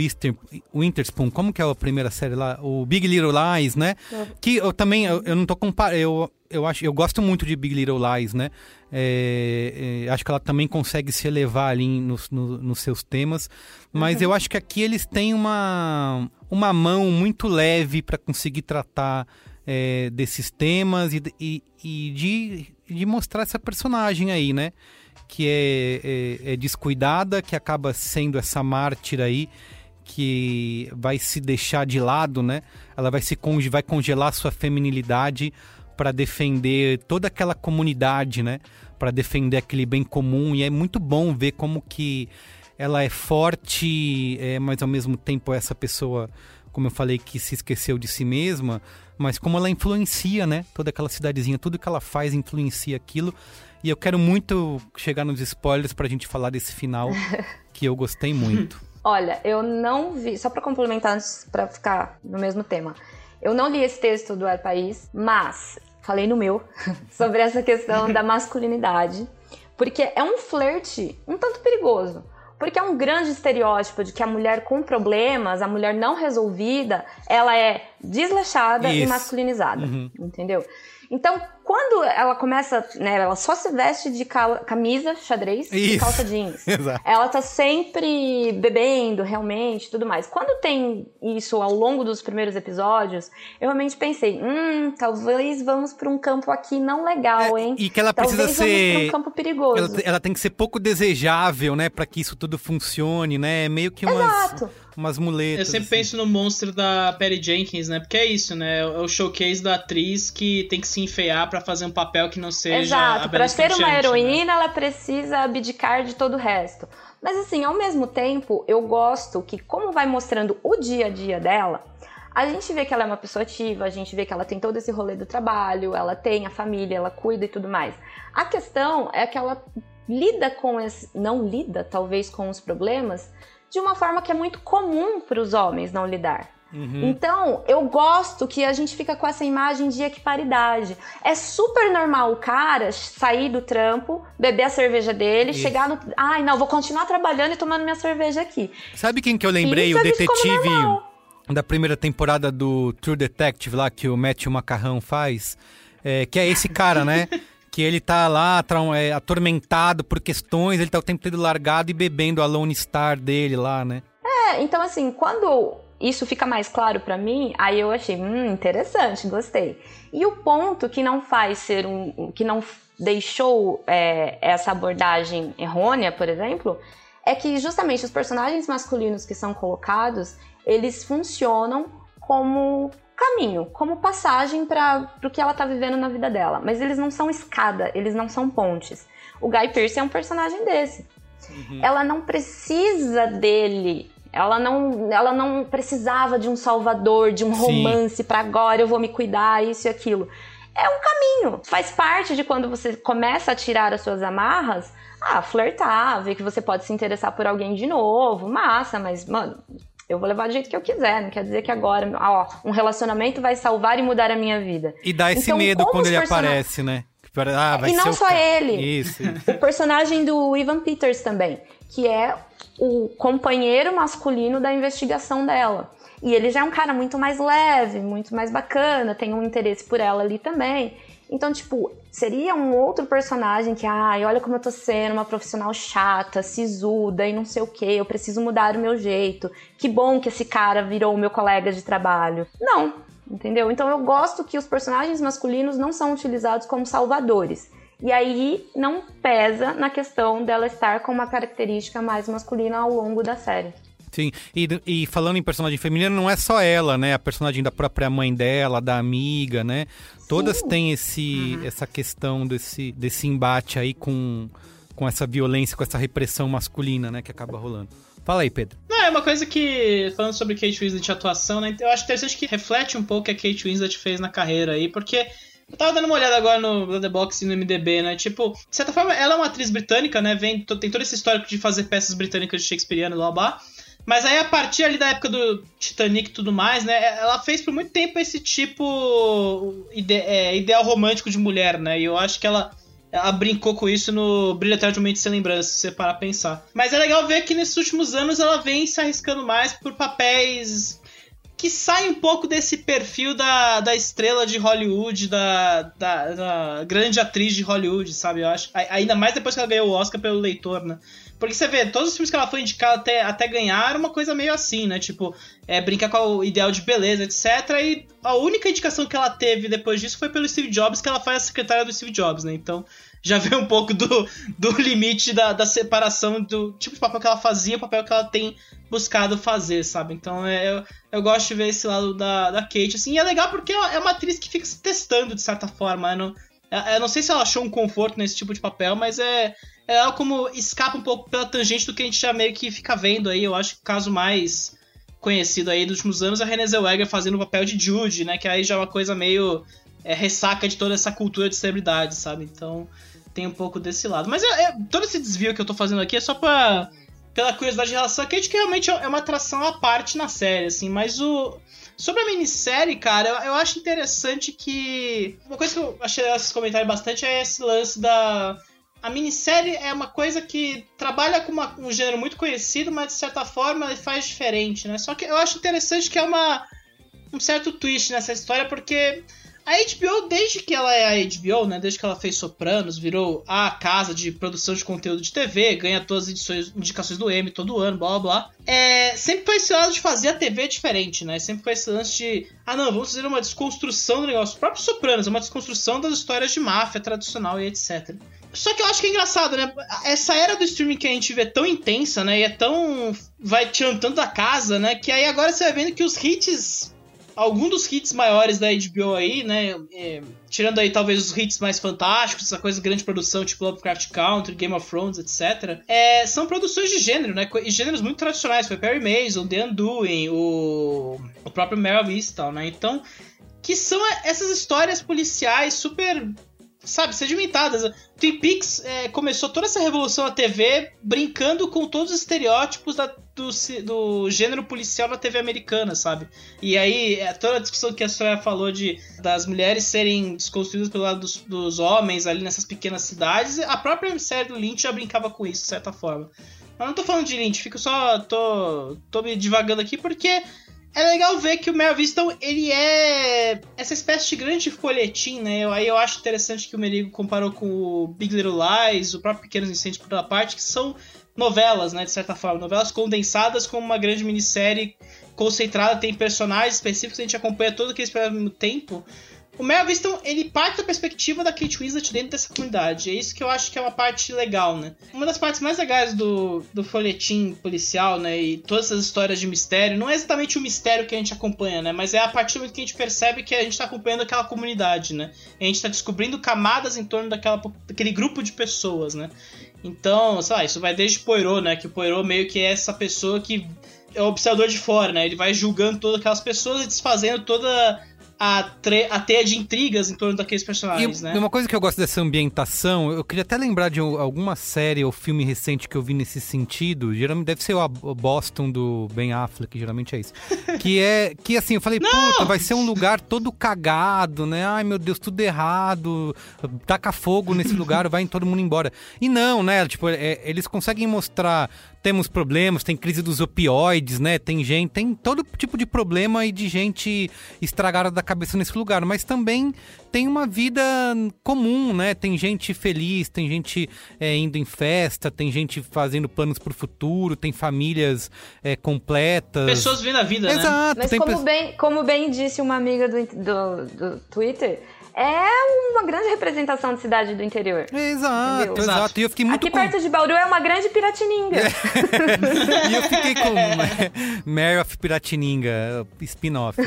Winterspoon, como que é a primeira série lá? O Big Little Lies, né? Que eu também, eu, eu não tô comparando, eu, eu, acho, eu gosto muito de Big Little Lies, né? É, é, acho que ela também consegue se elevar ali nos, no, nos seus temas, mas uhum. eu acho que aqui eles têm uma, uma mão muito leve para conseguir tratar é, desses temas e, e, e de, de mostrar essa personagem aí, né? Que é, é, é descuidada, que acaba sendo essa mártir aí, que vai se deixar de lado, né? Ela vai se vai congelar sua feminilidade para defender toda aquela comunidade, né? Para defender aquele bem comum e é muito bom ver como que ela é forte, é, mas ao mesmo tempo essa pessoa, como eu falei, que se esqueceu de si mesma, mas como ela influencia, né? Toda aquela cidadezinha, tudo que ela faz influencia aquilo. E eu quero muito chegar nos spoilers pra gente falar desse final, que eu gostei muito. Olha, eu não vi, só para complementar antes para ficar no mesmo tema. Eu não li esse texto do É País, mas falei no meu sobre essa questão da masculinidade, porque é um flerte um tanto perigoso. Porque é um grande estereótipo de que a mulher com problemas, a mulher não resolvida, ela é desleixada Isso. e masculinizada, uhum. entendeu? Então, quando ela começa, né, ela só se veste de camisa xadrez Isso. e calça jeans. Exato. Ela tá sempre bebendo, realmente, tudo mais. Quando tem isso ao longo dos primeiros episódios, eu realmente pensei, hum, talvez vamos para um campo aqui não legal, é, hein? É, e que ela talvez precisa ser um campo perigoso. Ela, ela, tem que ser pouco desejável, né, para que isso tudo funcione, né? É meio que umas Exato umas muletas. Eu sempre assim. penso no monstro da Perry Jenkins, né? Porque é isso, né? É o showcase da atriz que tem que se enfeiar para fazer um papel que não seja. Exato, para ser uma né? heroína, né? ela precisa abdicar de todo o resto. Mas assim, ao mesmo tempo, eu gosto que, como vai mostrando o dia a dia dela, a gente vê que ela é uma pessoa ativa, a gente vê que ela tem todo esse rolê do trabalho, ela tem a família, ela cuida e tudo mais. A questão é que ela lida com esse. não lida, talvez, com os problemas de uma forma que é muito comum para os homens não lidar. Uhum. Então, eu gosto que a gente fica com essa imagem de equiparidade. É super normal o cara sair do trampo, beber a cerveja dele, Isso. chegar no. Ai, não, vou continuar trabalhando e tomando minha cerveja aqui. Sabe quem que eu lembrei? Isso o é detetive da primeira temporada do True Detective lá, que o Matthew Macarrão faz. É, que é esse cara, né? que ele tá lá é, atormentado por questões, ele tá o tempo todo largado e bebendo a Lone Star dele lá, né? É, então assim, quando isso fica mais claro para mim, aí eu achei, hum, interessante, gostei. E o ponto que não faz ser um, que não deixou é, essa abordagem errônea, por exemplo, é que justamente os personagens masculinos que são colocados, eles funcionam como caminho, como passagem para o que ela tá vivendo na vida dela. Mas eles não são escada, eles não são pontes. O Guy Pearce é um personagem desse. Uhum. Ela não precisa dele. Ela não, ela não precisava de um salvador, de um romance para agora eu vou me cuidar, isso e aquilo. é um caminho. Faz parte de quando você começa a tirar as suas amarras, ah, flertar, ver que você pode se interessar por alguém de novo, massa, mas, mano, eu vou levar do jeito que eu quiser, não quer dizer que agora, ó, um relacionamento vai salvar e mudar a minha vida. E dá esse Então, medo quando ele aparece, né? Ah, vai e não o só ca- ele. Isso, isso. O personagem do Ivan Peters também, que é o companheiro masculino da investigação dela. E ele já é um cara muito mais leve, muito mais bacana, tem um interesse por ela ali também. Então, tipo, seria um outro personagem que, ai, olha como eu tô sendo uma profissional chata, sisuda e não sei o que, eu preciso mudar o meu jeito. Que bom que esse cara virou meu colega de trabalho. Não, entendeu? Então eu gosto que os personagens masculinos não são utilizados como salvadores. E aí não pesa na questão dela estar com uma característica mais masculina ao longo da série. Sim, e, e falando em personagem feminina, não é só ela, né? A personagem da própria mãe dela, da amiga, né? Todas têm esse, essa questão desse, desse embate aí com, com essa violência, com essa repressão masculina, né? Que acaba rolando. Fala aí, Pedro. Não, é uma coisa que, falando sobre Kate Winslet e atuação, né? Eu acho interessante que reflete um pouco o que a Kate Winslet fez na carreira aí, porque eu tava dando uma olhada agora no Letterboxd e no MDB, né? Tipo, de certa forma, ela é uma atriz britânica, né? Vem, tem todo esse histórico de fazer peças britânicas de Shakespeareano e blá blá. Mas aí, a partir ali da época do Titanic e tudo mais, né? Ela fez por muito tempo esse tipo ide é, ideal romântico de mulher, né? E eu acho que ela, ela brincou com isso no Brilho Eternamente Sem Lembrança, se você parar pra pensar. Mas é legal ver que nesses últimos anos ela vem se arriscando mais por papéis que saem um pouco desse perfil da, da estrela de Hollywood, da, da, da grande atriz de Hollywood, sabe? Eu acho. A- Ainda mais depois que ela ganhou o Oscar pelo leitor, né? Porque você vê, todos os filmes que ela foi indicada até, até ganhar era uma coisa meio assim, né? Tipo, é, brincar com o ideal de beleza, etc. E a única indicação que ela teve depois disso foi pelo Steve Jobs, que ela faz a secretária do Steve Jobs, né? Então já vê um pouco do, do limite da, da separação do tipo de papel que ela fazia o papel que ela tem buscado fazer, sabe? Então é, eu, eu gosto de ver esse lado da, da Kate, assim, e é legal porque é uma atriz que fica se testando de certa forma. Eu não, eu eu não sei se ela achou um conforto nesse tipo de papel, mas é, é ela como escapa um pouco pela tangente do que a gente já meio que fica vendo aí. Eu acho que o caso mais conhecido aí dos últimos anos é a Renée Zellweger fazendo o papel de Jude, né? Que aí já é uma coisa meio é, ressaca de toda essa cultura de celebridade, sabe? Então tem um pouco desse lado. Mas é, é- todo esse desvio que eu tô fazendo aqui é só pra. pela curiosidade de relação a Kate, que realmente é uma atração à parte na série, assim. Mas o. Sobre a minissérie, cara, eu, eu acho interessante que. Uma coisa que eu achei esses comentários bastante é esse lance da. A minissérie é uma coisa que trabalha com uma- um gênero muito conhecido, mas de certa forma ele faz diferente, né? Só que eu acho interessante que é uma, um certo twist nessa história, porque a HBO, desde que ela é a HBO, né? Desde que ela fez Sopranos, virou a casa de produção de conteúdo de TV, ganha todas as edições, indicações do Emmy todo ano, blá blá blá. É, sempre foi esse lado de fazer a TV diferente, né? Sempre foi esse lance de, ah não, vamos fazer uma desconstrução do negócio. O próprio Sopranos é uma desconstrução das histórias de máfia tradicional e etc. Só que eu acho que é engraçado, né? Essa era do streaming que a gente vê tão intensa, né? E é tão. vai tirando tanto da casa, né? Que aí agora você vai vendo que os hits algum dos hits maiores da HBO aí, né? é, tirando aí talvez os hits mais fantásticos, essa coisa de grande produção, tipo Lovecraft Country, Game of Thrones, etc. é, são produções de gênero, né? E gêneros muito tradicionais. Foi Perry Mason, The Undoing, o, o próprio Meryl Easttown, né? Então, que são essas histórias policiais super sabe, sedimentadas. Twin Peaks é, começou toda essa revolução na TV brincando com todos os estereótipos da- do, do gênero policial na TV americana, sabe? E aí, é, toda a discussão que a Soraya falou de das mulheres serem desconstruídas pelo lado dos, dos homens ali nessas pequenas cidades, a própria série do Lynch já brincava com isso, de certa forma. Mas não tô falando de Lynch, fico só. tô, tô me divagando aqui porque é legal ver que o Mel Viston, ele é essa espécie de grande folhetim, né? Eu- Aí eu acho interessante que o Merigo comparou com o Big Little Lies, o próprio Pequenos Incêndios por toda parte, que são novelas, né? De certa forma. Novelas condensadas com uma grande minissérie concentrada, tem personagens específicos, a gente acompanha todo aquele mesmo tempo. O Mel Viston, ele parte da perspectiva da Kate Winslet dentro dessa comunidade. É isso que eu acho que é uma parte legal, né? Uma das partes mais legais do, do folhetim policial, né? E todas essas histórias de mistério, não é exatamente o mistério que a gente acompanha, né? Mas é a partir do momento que a gente percebe que a gente tá acompanhando aquela comunidade, né? A gente tá descobrindo camadas em torno daquela, daquele grupo de pessoas, né? Então, sei lá, isso vai desde Poirot, né? Que o Poirot meio que é essa pessoa que é o observador de fora, né? Ele vai julgando todas aquelas pessoas e desfazendo toda a, tre a teia de intrigas em torno daqueles personagens, e, né? Uma coisa que eu gosto dessa ambientação, eu queria até lembrar de alguma série ou filme recente que eu vi nesse sentido. Geralmente deve ser o Boston do Ben Affleck, geralmente é isso. que é que assim, eu falei, Não! puta, vai ser um lugar todo cagado, né? Ai meu Deus, tudo errado. Taca fogo nesse lugar, vai todo mundo embora. E não, né? Tipo, é, eles conseguem mostrar temos problemas, tem crise dos opioides, né? Tem gente, tem todo tipo de problema e de gente estragada da cabeça nesse lugar, mas também tem uma vida comum, né? Tem gente feliz, tem gente é, indo em festa, tem gente fazendo planos pro futuro, tem famílias é, completas. Pessoas vivendo a vida, né? Exato. Mas como, pe... bem, como bem disse uma amiga do, do, do Twitter, é uma grande representação de cidade do interior. Exato, entendeu? exato. E eu fiquei muito Aqui com... perto de Bauru é uma grande Piratininga. É. e eu fiquei com Mary of Piratininga, spin-off.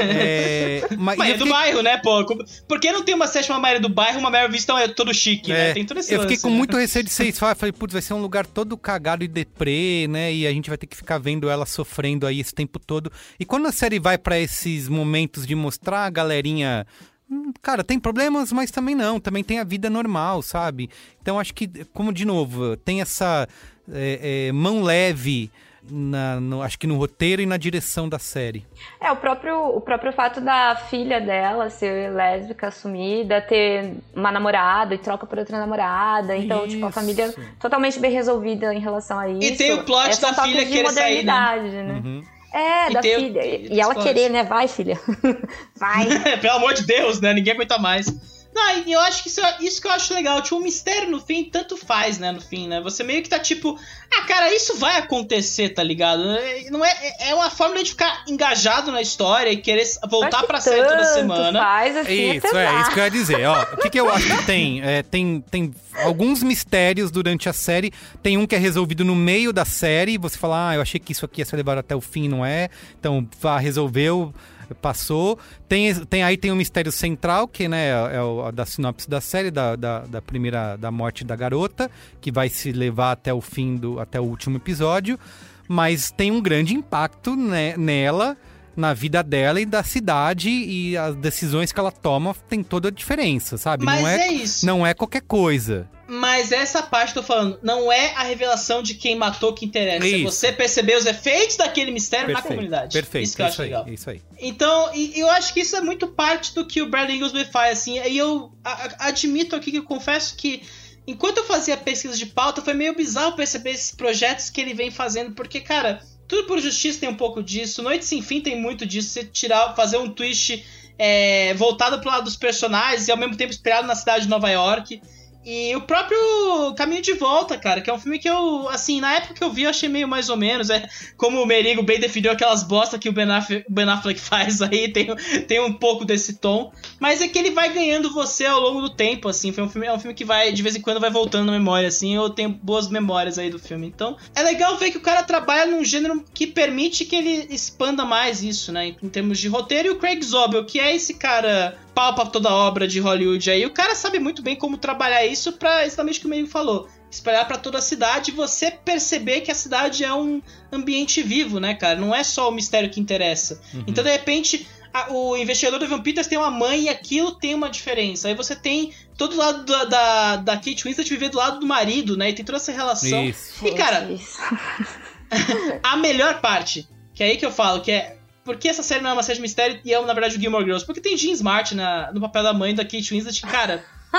é... Mas, Mas é do bairro, né, pô? Por que não tem uma sétima Mary do bairro uma Mary Vista é todo chique, né? é. né? Tem todo esse Eu fiquei lance, com né? muito receio de ser isso. Falei, putz, vai ser um lugar todo cagado e deprê, né? E a gente vai ter que ficar vendo ela sofrendo aí esse tempo todo. E quando a série vai para esses momentos de mostrar a galerinha cara, tem problemas, mas também não. Também tem a vida normal, sabe? Então acho que, como de novo, tem essa é, é, mão leve. Na, no, acho que no roteiro e na direção da série. É, o próprio, o próprio fato da filha dela ser lésbica, assumida, ter uma namorada e troca por outra namorada. Então, isso. tipo, a família totalmente bem resolvida em relação a isso. E tem o plot é da filha querer sair, né? né? Uhum. É, e da filha. E ela querer, né? Vai, filha. Vai. Pelo amor de Deus, né? Ninguém aguenta mais. Não, e eu acho que isso, isso que eu acho legal. Tipo, o mistério no fim, tanto faz, né? No fim, né? Você meio que tá tipo, ah, cara, isso vai acontecer, tá ligado? Não é, é uma forma de ficar engajado na história e querer voltar pra série toda semana. Faz, assim, isso, é, é, isso que eu ia dizer. Ó, o que, que eu acho que tem? É, tem? Tem alguns mistérios durante a série. Tem um que é resolvido no meio da série. Você fala, ah, eu achei que isso aqui ia ser levado até o fim, não é? Então, vá, resolveu passou. Tem, tem aí tem o um mistério central, que né, é o da sinopse da série, da, da, da, primeira da morte da garota, que vai se levar até o fim do. até o último episódio. Mas tem um grande impacto né, nela na vida dela e da cidade e as decisões que ela toma tem toda a diferença, sabe? Mas não é, é isso. Não é qualquer coisa. Mas essa parte que eu tô falando, não é a revelação de quem matou que interessa. É você perceber os efeitos daquele mistério perfeito, na comunidade. Perfeito. Isso que eu isso acho aí, legal. Isso aí. Então, e, eu acho que isso é muito parte do que o Brad Inglesby faz, assim. E eu a, a, admito aqui que eu confesso que enquanto eu fazia pesquisa de pauta, foi meio bizarro perceber esses projetos que ele vem fazendo, porque, cara, tudo por justiça tem um pouco disso. Noite Sem Fim tem muito disso. Você tirar, fazer um twist é, voltado pro lado dos personagens e ao mesmo tempo inspirado na cidade de Nova York. E o próprio Caminho de Volta, cara, que é um filme que eu, assim, na época que eu vi, eu achei meio mais ou menos. É como o Merigo bem definiu aquelas bosta que o Ben Affleck, ben Affleck faz aí, tem, tem um pouco desse tom. Mas é que ele vai ganhando você ao longo do tempo, assim. Foi um filme, é um filme que vai, de vez em quando, vai voltando na memória, assim. Eu tenho boas memórias aí do filme. Então, é legal ver que o cara trabalha num gênero que permite que ele expanda mais isso, né? Em termos de roteiro. E o Craig Zobel, que é esse cara pau pra toda obra de Hollywood aí. O cara sabe muito bem como trabalhar isso pra exatamente o que o meio falou. Espalhar para toda a cidade e você perceber que a cidade é um ambiente vivo, né, cara? Não é só o mistério que interessa. Uhum. Então, de repente, a, o investigador do Evan Peters tem uma mãe e aquilo tem uma diferença. Aí você tem todo o lado da, da, da Kate Winslet viver do lado do marido, né? E tem toda essa relação. Isso. E, cara, a melhor parte, que é aí que eu falo, que é por que essa série não é uma série de mistério e é, na verdade, o Gilmore Girls? Porque tem Jean Smart na, no papel da mãe da Kate Winslet, cara.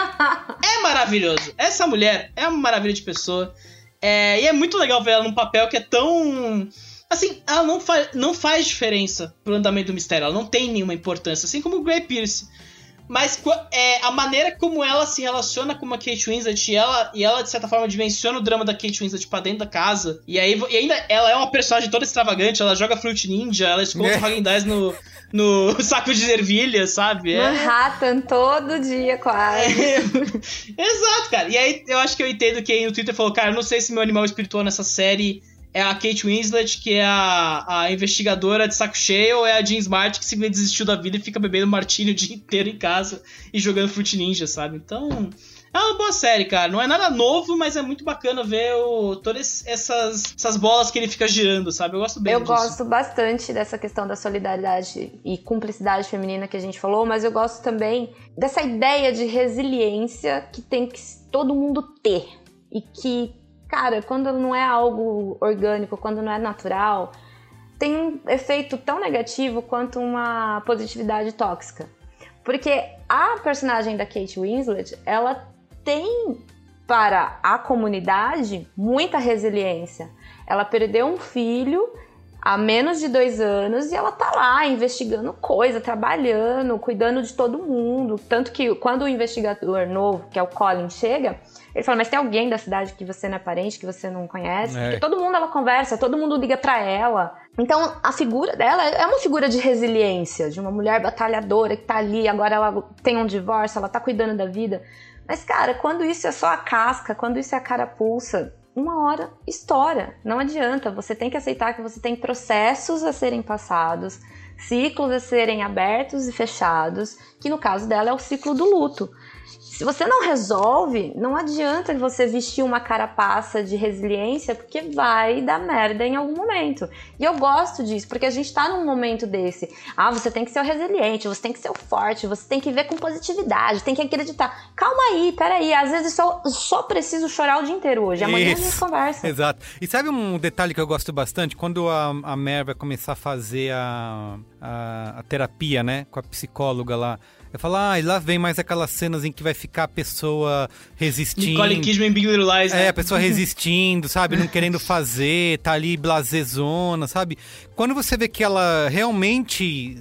é maravilhoso. Essa mulher é uma maravilha de pessoa. É, e é muito legal ver ela num papel que é tão. Assim, ela não, fa não faz diferença pro andamento do mistério. Ela não tem nenhuma importância. Assim como o Grey Pierce. Mas é, a maneira como ela se relaciona com a Kate Winslet e ela, e ela, de certa forma, dimensiona o drama da Kate Winslet pra dentro da casa. E aí e ainda ela é uma personagem toda extravagante, ela joga Fruit Ninja, ela esconde é. o Hagen no, no saco de ervilha, sabe? É. Manhattan todo dia, quase. É. Exato, cara. E aí eu acho que eu entendo quem no Twitter falou, cara, eu não sei se meu animal espiritual nessa série é a Kate Winslet, que é a, a investigadora de saco cheio, ou é a Jean Smart, que simplesmente desistiu da vida e fica bebendo martini o dia inteiro em casa e jogando Fruit Ninja, sabe? Então, É uma boa série, cara. Não é nada novo, mas é muito bacana ver o, todas essas, essas bolas que ele fica girando, sabe? Eu gosto bem Eu disso. gosto bastante dessa questão da solidariedade e cumplicidade feminina que a gente falou, mas eu gosto também dessa ideia de resiliência que tem que todo mundo ter. E que, cara, quando não é algo orgânico, quando não é natural, tem um efeito tão negativo quanto uma positividade tóxica. Porque a personagem da Kate Winslet, ela tem para a comunidade muita resiliência. Ela perdeu um filho há menos de dois anos e ela tá lá investigando coisa, trabalhando, cuidando de todo mundo. Tanto que quando o investigador novo, que é o Colin, chega, ele fala: Mas tem alguém da cidade que você não é parente, que você não conhece? É. Porque todo mundo ela conversa, todo mundo liga pra ela. Então a figura dela é uma figura de resiliência, de uma mulher batalhadora que tá ali, agora ela tem um divórcio, ela tá cuidando da vida. Mas, cara, quando isso é só a casca, quando isso é a carapuça, uma hora estoura. Não adianta. Você tem que aceitar que você tem processos a serem passados, ciclos a serem abertos e fechados, que no caso dela é o ciclo do luto. Se você não resolve, não adianta você vestir uma carapaça de resiliência, porque vai dar merda em algum momento. E eu gosto disso, porque a gente tá num momento desse. Ah, você tem que ser o resiliente, você tem que ser o forte, você tem que ver com positividade, tem que acreditar. Calma aí, peraí, às vezes só, só preciso chorar o dia inteiro hoje. Amanhã a gente Isso. conversa. Exato. E sabe um detalhe que eu gosto bastante? Quando a, a Mer vai começar a fazer a, a, a terapia, né? Com a psicóloga lá. Eu falo, ah, e lá vem mais aquelas cenas em que vai ficar a pessoa resistindo. Nicole Kidman Big Little Lies, né? É, a pessoa resistindo, sabe? Não querendo fazer, tá ali blasezona, sabe? Quando você vê que ela realmente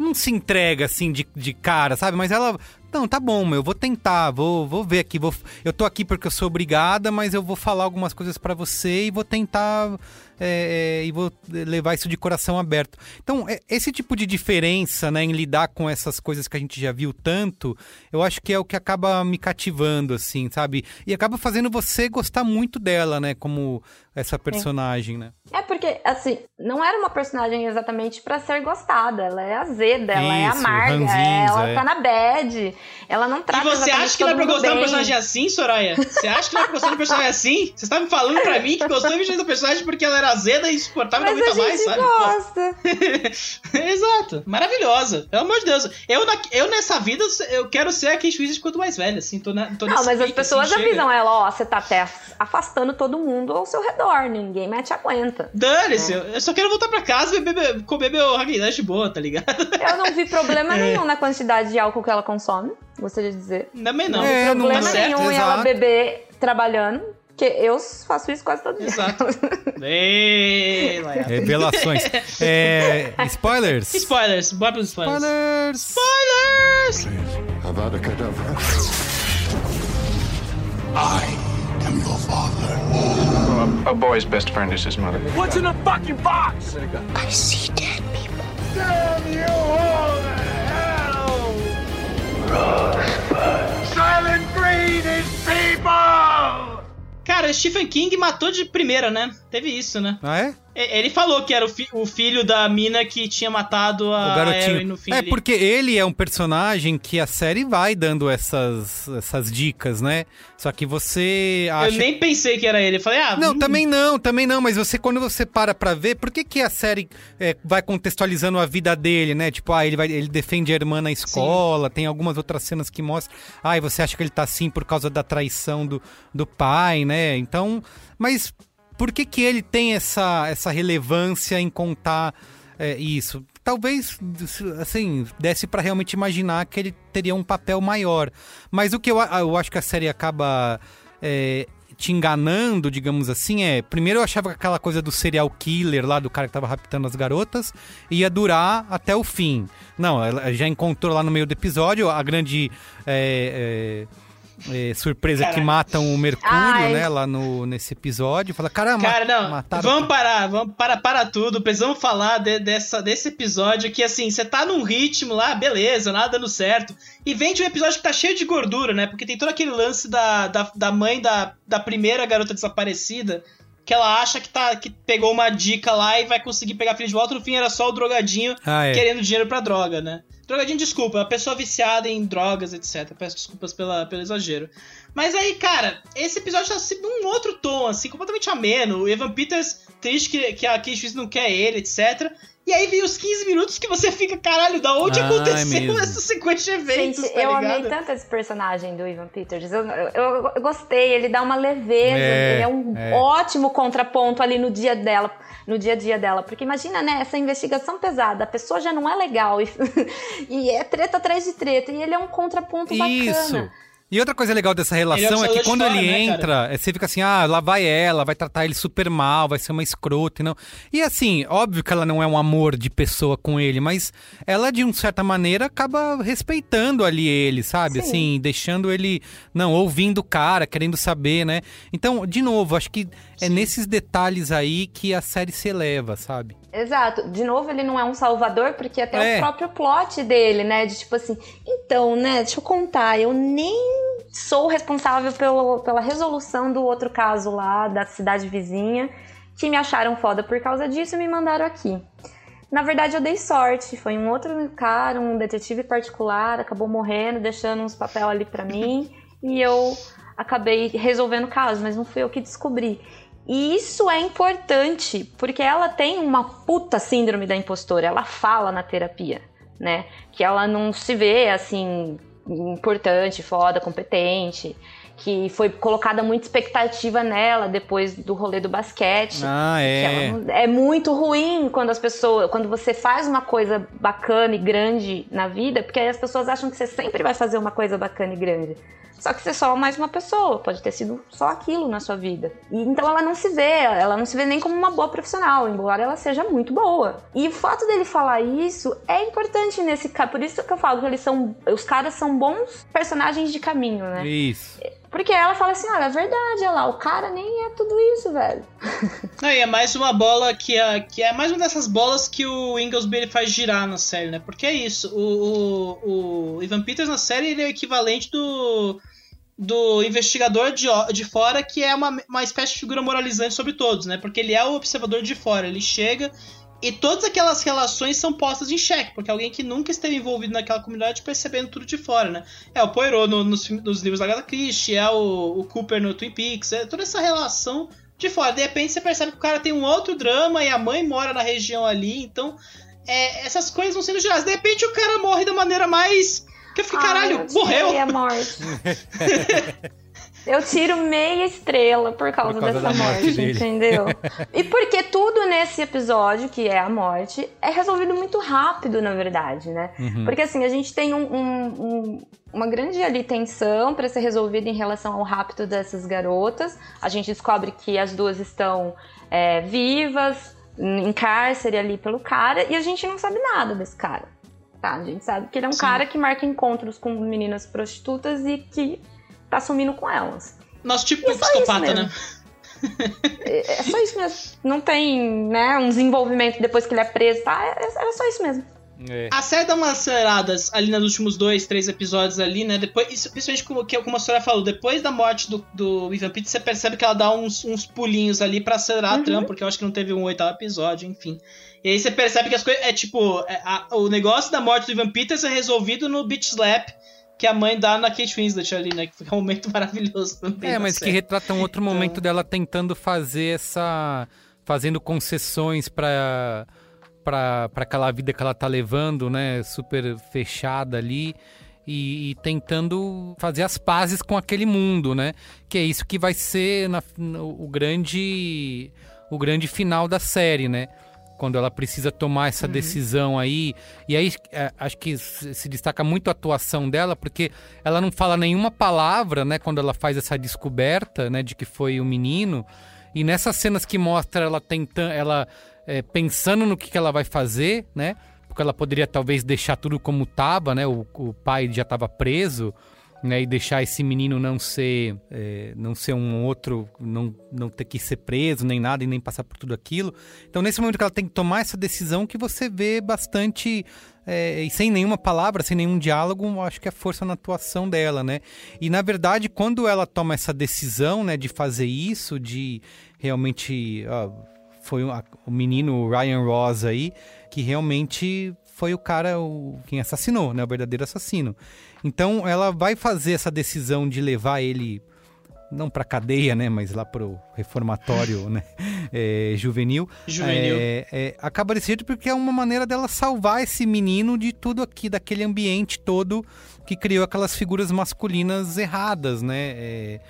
não se entrega assim de, de cara, sabe? Mas ela. Não, tá bom, eu vou tentar, vou, vou ver aqui. Vou, eu tô aqui porque eu sou obrigada, mas eu vou falar algumas coisas pra você e vou tentar. É, é, e vou levar isso de coração aberto. Então, é- esse tipo de diferença, né, em lidar com essas coisas que a gente já viu tanto, eu acho que é o que acaba me cativando, assim, sabe? E acaba fazendo você gostar muito dela, né, como essa personagem, né? É porque, assim, não era uma personagem exatamente pra ser gostada. Ela é azeda, ela é Isso, amarga, ranzinza, ela é. tá na bad. Ela não E trata você exatamente acha que é pra gostar de um personagem assim, Soraya? Você acha que é pra gostar de um personagem assim? Você tá me falando pra mim que gostou de da personagem porque ela era azeda e insuportável não Mas a aguenta mais, sabe? gosta. Exato. Maravilhosa. Pelo amor de Deus. Eu, na- eu nessa vida, eu quero ser a Kate Winslet quanto mais velha, assim. Tô, na, tô Não, mas as pique, pessoas assim, chega. avisam ela, ó, você tá até afastando todo mundo ao seu redor, ninguém mais te aguenta. Dane-se, eu- eu só quero voltar pra casa e beber, comer meu Häagen-Dazs de boa, tá ligado? Eu não vi problema É. nenhum na quantidade de álcool que ela consome, gostaria de dizer. Também não. Não vi É, não problema tá certo, nenhum em ela exato. beber trabalhando, que eu faço isso quase todo dia. Exato. Ei. Revelações. é, spoilers? Spoilers, bora pros spoilers. Spoilers! Spoilers! Avada Kedavra. I am your father. A boy's best friend is his mother. What's in the fucking box? I see dead people. Damn you all to hell! Rosebud. Silent Green is people! Cara, Stephen King matou de primeira, né? Teve isso, né? Ah, é? E- Ele falou que era o, fi- o filho da mina que tinha matado a o garotinho. No fim. é ali. porque ele é um personagem que a série vai dando essas, essas dicas, né? Só que você acha Eu nem pensei que era ele. Eu falei, ah... Não, hum, também não, também não, mas você, quando você para pra ver, por que, que a série é, vai contextualizando a vida dele, né? Tipo, ah, ele, vai, ele defende a irmã na escola, tem algumas outras cenas que mostram, ah, e você acha que ele tá assim por causa da traição do, do pai, né? Então, mas por que que ele tem essa, essa relevância em contar é, isso? Talvez, assim, desse pra realmente imaginar que ele teria um papel maior. Mas o que eu, eu acho que a série acaba é, te enganando, digamos assim, é. Primeiro eu achava que aquela coisa do serial killer lá, do cara que tava raptando as garotas, ia durar até o fim. Não, ela já encontrou lá no meio do episódio a grande. é, é, é, surpresa que matam o Mercúrio, Ai. né, lá no, nesse episódio. Fala, caramba, Cara, não, mataram vamos parar, vamos parar, para tudo. Precisamos falar de- dessa, desse episódio que, assim, você tá num ritmo lá, beleza, nada dando certo. E vem de um episódio que tá cheio de gordura, né? Porque tem todo aquele lance da, da, da mãe da, da primeira garota desaparecida. que ela acha que, tá, que pegou uma dica lá e vai conseguir pegar a filha de volta. No fim, era só o drogadinho Ah, é. querendo dinheiro pra droga, né? Drogadinho, desculpa, a pessoa viciada em drogas, etc. Peço desculpas pela, pelo exagero. Mas aí, cara, esse episódio tá sendo um outro tom, assim, completamente ameno. O Evan Peters triste que, que a Kate não quer ele, etc. E aí vem os 15 minutos que você fica, caralho, da onde Ah, é aconteceu mesmo. essa sequência de eventos, Gente, tá eu ligado? amei tanto esse personagem do Ivan Peters. Eu, eu- eu gostei, ele dá uma leveza, É, ele é um é. ótimo contraponto ali no dia dela, no dia a dia dela. Porque imagina, né, essa investigação pesada, a pessoa já não é legal e, e é treta atrás de treta, e ele é um contraponto Isso. bacana. E outra coisa legal dessa relação é é o que quando ele né, entra, é, você fica assim, ah, lá vai ela, vai tratar ele super mal, vai ser uma escrota e não. E assim, óbvio que ela não é um amor de pessoa com ele, mas ela, de uma certa maneira, acaba respeitando ali ele, sabe? Sim. Assim, deixando ele, não, ouvindo o cara, querendo saber, né? Então, de novo, acho que é nesses detalhes aí que a série se eleva, sabe? Exato. De novo, ele não é um salvador, porque até É. o próprio plot dele, né? De tipo assim, então, né, deixa eu contar, eu nem sou responsável pelo, pela resolução do outro caso lá da cidade vizinha, que me acharam foda por causa disso e me mandaram aqui. Na verdade, eu dei sorte. Foi um outro cara, um detetive particular, acabou morrendo, deixando uns papel ali pra mim, e eu acabei resolvendo o caso, mas não fui eu que descobri. E isso é importante, porque ela tem uma puta síndrome da impostora. Ela fala na terapia, né? Que ela não se vê assim importante, foda, competente, que foi colocada muita expectativa nela depois do rolê do basquete. Ah, é. não- é muito ruim quando as pessoas, quando você faz uma coisa bacana e grande na vida, porque aí as pessoas acham que você sempre vai fazer uma coisa bacana e grande. Só que você é só mais uma pessoa, pode ter sido só aquilo na sua vida. E então ela não se vê, ela não se vê nem como uma boa profissional, embora ela seja muito boa. E o fato dele falar isso é importante nesse caso, por isso que eu falo que eles são, os caras são bons personagens de caminho, né? Isso. Porque ela fala assim, olha, é verdade, olha lá, o cara nem é tudo isso, velho. Não, e é mais uma bola que é, que é mais uma dessas bolas que o Inglesby faz girar na série, né? Porque é isso, o, o, o Ivan Peters na série ele é o equivalente do, do investigador de, de fora, que é uma, uma espécie de figura moralizante sobre todos, né? Porque ele é o observador de fora, ele chega e todas aquelas relações são postas em xeque, porque alguém que nunca esteve envolvido naquela comunidade percebendo tudo de fora, né? É o Poirot no- nos, nos livros da Agatha Christie, é o, o Cooper no Twin Peaks, é toda essa relação de fora. De repente você percebe que o cara tem um outro drama e a mãe mora na região ali, então é, essas coisas vão sendo geradas. De repente o cara morre da maneira mais. Que eu fiquei, caralho, Ai, eu morreu! a morte. Eu tiro meia estrela por causa, Por causa dessa morte morte, entendeu? E porque tudo nesse episódio, que é a morte, é resolvido muito rápido, na verdade, né? Uhum. Porque assim, a gente tem um- um- um- uma grande ali tensão para ser resolvida em relação ao rapto dessas garotas. A gente descobre que as duas estão é, vivas, em cárcere ali pelo cara, e a gente não sabe nada desse cara. Tá? A gente sabe que ele é um Sim. cara que marca encontros com meninas prostitutas e que tá sumindo com elas. Nosso tipo de é psicopata, né? É é só isso mesmo. Não tem, né, um desenvolvimento depois que ele é preso, tá? É- Era só isso mesmo. É. A série dá umas aceleradas ali nos últimos dois, três episódios ali, né? Depois, isso, principalmente como, que, como a senhora falou, depois da morte do, do Ivan Peters, você percebe que ela dá uns, uns pulinhos ali pra acelerar Uhum. a trama, porque eu acho que não teve um oitavo episódio, enfim. E aí você percebe que as coisas. É tipo, é, a- o negócio da morte do Ivan Peters é resolvido no Beach Slap que a mãe dá na Kate Winslet ali, né? Que é um momento maravilhoso também. É, mas que série. retrata um outro momento dela tentando fazer essa. fazendo concessões pra. pra, pra aquela vida que ela tá levando, né? Super fechada ali. E, e tentando fazer as pazes com aquele mundo, né? Que é isso que vai ser na- no- o grande. o grande final da série, né? Quando ela precisa tomar essa decisão aí. E aí é, acho que se destaca muito a atuação dela, porque ela não fala nenhuma palavra, né? Quando ela faz essa descoberta, né? De que foi o menino. E nessas cenas que mostra ela tentando, ela é, pensando no que, que ela vai fazer, né? Porque ela poderia talvez deixar tudo como tava, né? O, o pai já estava preso. Né, e deixar esse menino não ser é, não ser um outro, não, não ter que ser preso nem nada e nem passar por tudo aquilo. Então nesse momento que ela tem que tomar essa decisão que você vê bastante é, e sem nenhuma palavra, sem nenhum diálogo, acho que é força na atuação dela, né? E na verdade quando ela toma essa decisão, né, de fazer isso, de realmente ó, foi o, o menino Ryan Ross aí que realmente foi o cara o, quem assassinou, né, o verdadeiro assassino. Então ela vai fazer essa decisão de levar ele não para cadeia, né, mas lá pro reformatório, né, é, juvenil. Juvenil. É, é, acaba desse jeito porque é uma maneira dela salvar esse menino de tudo aqui, daquele ambiente todo que criou aquelas figuras masculinas erradas, né? É,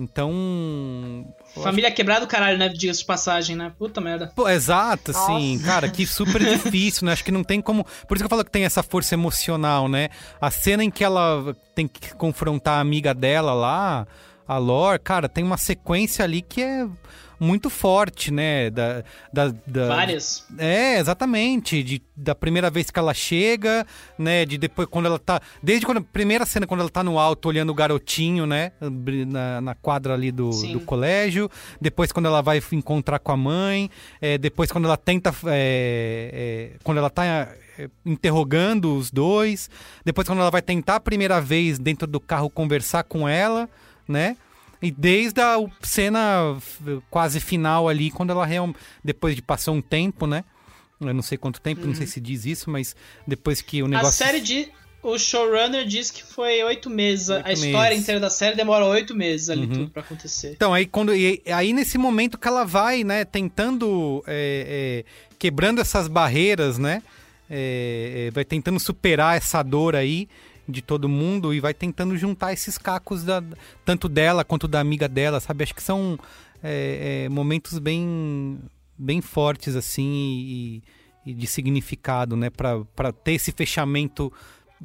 então. Família acho... quebrada do caralho, né? Diga-se de passagem, né? Puta merda. Pô, exato, sim. Cara, que super difícil, né? Acho que não tem como. Por isso que eu falo que tem essa força emocional, né? A cena em que ela tem que confrontar a amiga dela lá, a Lore, cara, tem uma sequência ali que é muito forte, né? Da, da, da, Várias. É, exatamente. De, da primeira vez que ela chega, né? De depois quando ela tá. Desde quando, a primeira cena, quando ela tá no alto olhando o garotinho, né? Na, na quadra ali do, do colégio. Depois quando ela vai encontrar com a mãe. É, depois quando ela tenta. É, é, quando ela tá é, interrogando os dois. Depois quando ela vai tentar a primeira vez dentro do carro conversar com ela, né? E desde a cena quase final ali, quando ela realmente. Depois de passar um tempo, né? Eu não sei quanto tempo, uhum. não sei se diz isso, mas depois que o negócio. A série de. O showrunner diz que foi oito meses. Oito a história meses. inteira da série demora oito meses ali uhum. tudo pra acontecer. Então, aí quando. Aí nesse momento que ela vai, né, tentando. É, é, quebrando essas barreiras, né? É, é vai tentando superar essa dor aí de todo mundo e vai tentando juntar esses cacos da, tanto dela quanto da amiga dela, sabe? Acho que são é, é, momentos bem, bem fortes assim e, e de significado, né? Para ter esse fechamento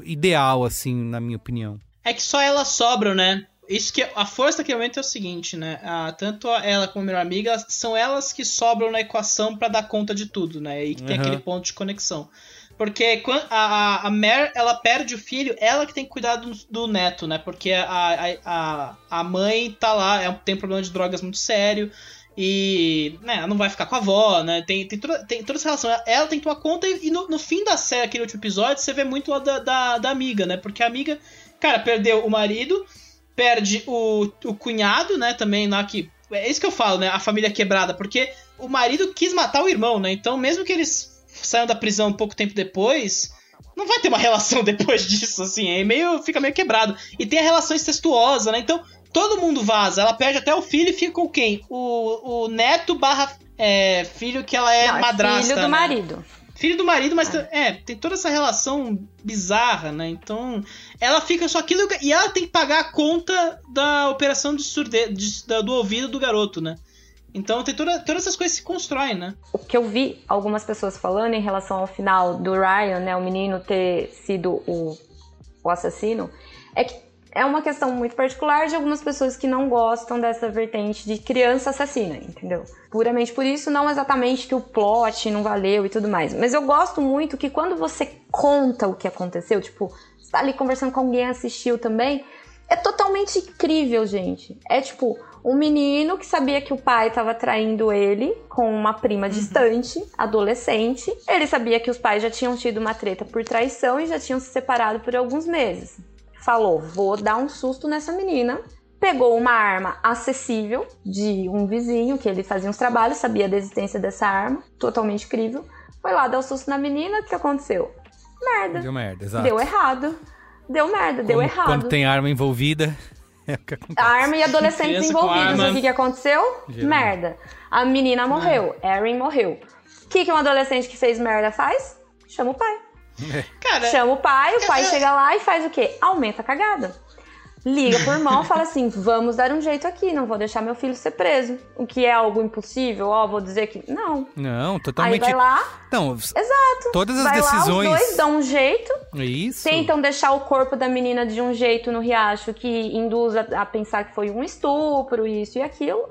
ideal, assim, na minha opinião. É que só elas sobram, né? Isso que a força daquele momento é o seguinte, né? A, tanto ela como a minha amiga são elas que sobram na equação para dar conta de tudo, né? E que tem uhum. aquele ponto de conexão. Porque a, a Mare, ela perde o filho, ela que tem que cuidar do, do neto, né? Porque a, a, a mãe tá lá, é, tem um problema de drogas muito sério. E né, ela não vai ficar com a avó, né? Tem, tem, toda, tem toda essa relação. Ela tem que tomar conta e, no, no, fim da série, aquele último episódio, você vê muito lá da, da, da, amiga, né? Porque a amiga, cara, perdeu o marido, perde o, o cunhado, né? Também lá que. É isso que eu falo, né? A família quebrada, porque o marido quis matar o irmão, né? Então, mesmo que eles saiam da prisão um pouco tempo depois, não vai ter uma relação depois disso, assim, é meio, fica meio quebrado. E tem a relação incestuosa, né? Então, todo mundo vaza, ela perde até o filho e fica com quem? O, o neto barra é, filho que ela é não, madrasta. Filho do né? marido. Filho do marido, mas é. é. tem toda essa relação bizarra, né? Então, ela fica só aquilo e ela tem que pagar a conta da operação de surdez, do ouvido do garoto, né? Então tem toda, todas essas coisas se constroem, né? O que eu vi algumas pessoas falando em relação ao final do Ryan, né, o menino ter sido o, o assassino, é que é uma questão muito particular de algumas pessoas que não gostam dessa vertente de criança assassina, entendeu? Puramente por isso, não exatamente que o plot não valeu e tudo mais. Mas eu gosto muito que quando você conta o que aconteceu, tipo, você tá ali conversando com alguém assistiu também, é totalmente incrível, gente. É tipo, um menino que sabia que o pai estava traindo ele com uma prima uhum. distante, adolescente. Ele sabia que os pais já tinham tido uma treta por traição e já tinham se separado por alguns meses. Falou: vou dar um susto nessa menina. Pegou uma arma acessível de um vizinho que ele fazia uns trabalhos, sabia da existência dessa arma, totalmente crível. Foi lá dar o um susto na menina, o que aconteceu? Merda. Deu merda, exato. Deu errado. Deu merda, Como, deu errado. Quando tem arma envolvida. É a arma e adolescentes envolvidos. O que, que aconteceu? Geralmente. Merda. A menina morreu. É. Erin morreu. O que, que um adolescente que fez merda faz? Chama o pai. É. Cara, Chama o pai, o pai é... chega lá e faz o quê? Aumenta a cagada liga pro irmão e fala assim: vamos dar um jeito aqui, não vou deixar meu filho ser preso. O que é algo impossível, ó, vou dizer que. Não. Não, totalmente. Aí vai lá. Não, exato. Todas as vai decisões. Lá, os dois dão um jeito. Isso. Tentam deixar o corpo da menina de um jeito no riacho que induz a, a pensar que foi um estupro, isso e aquilo.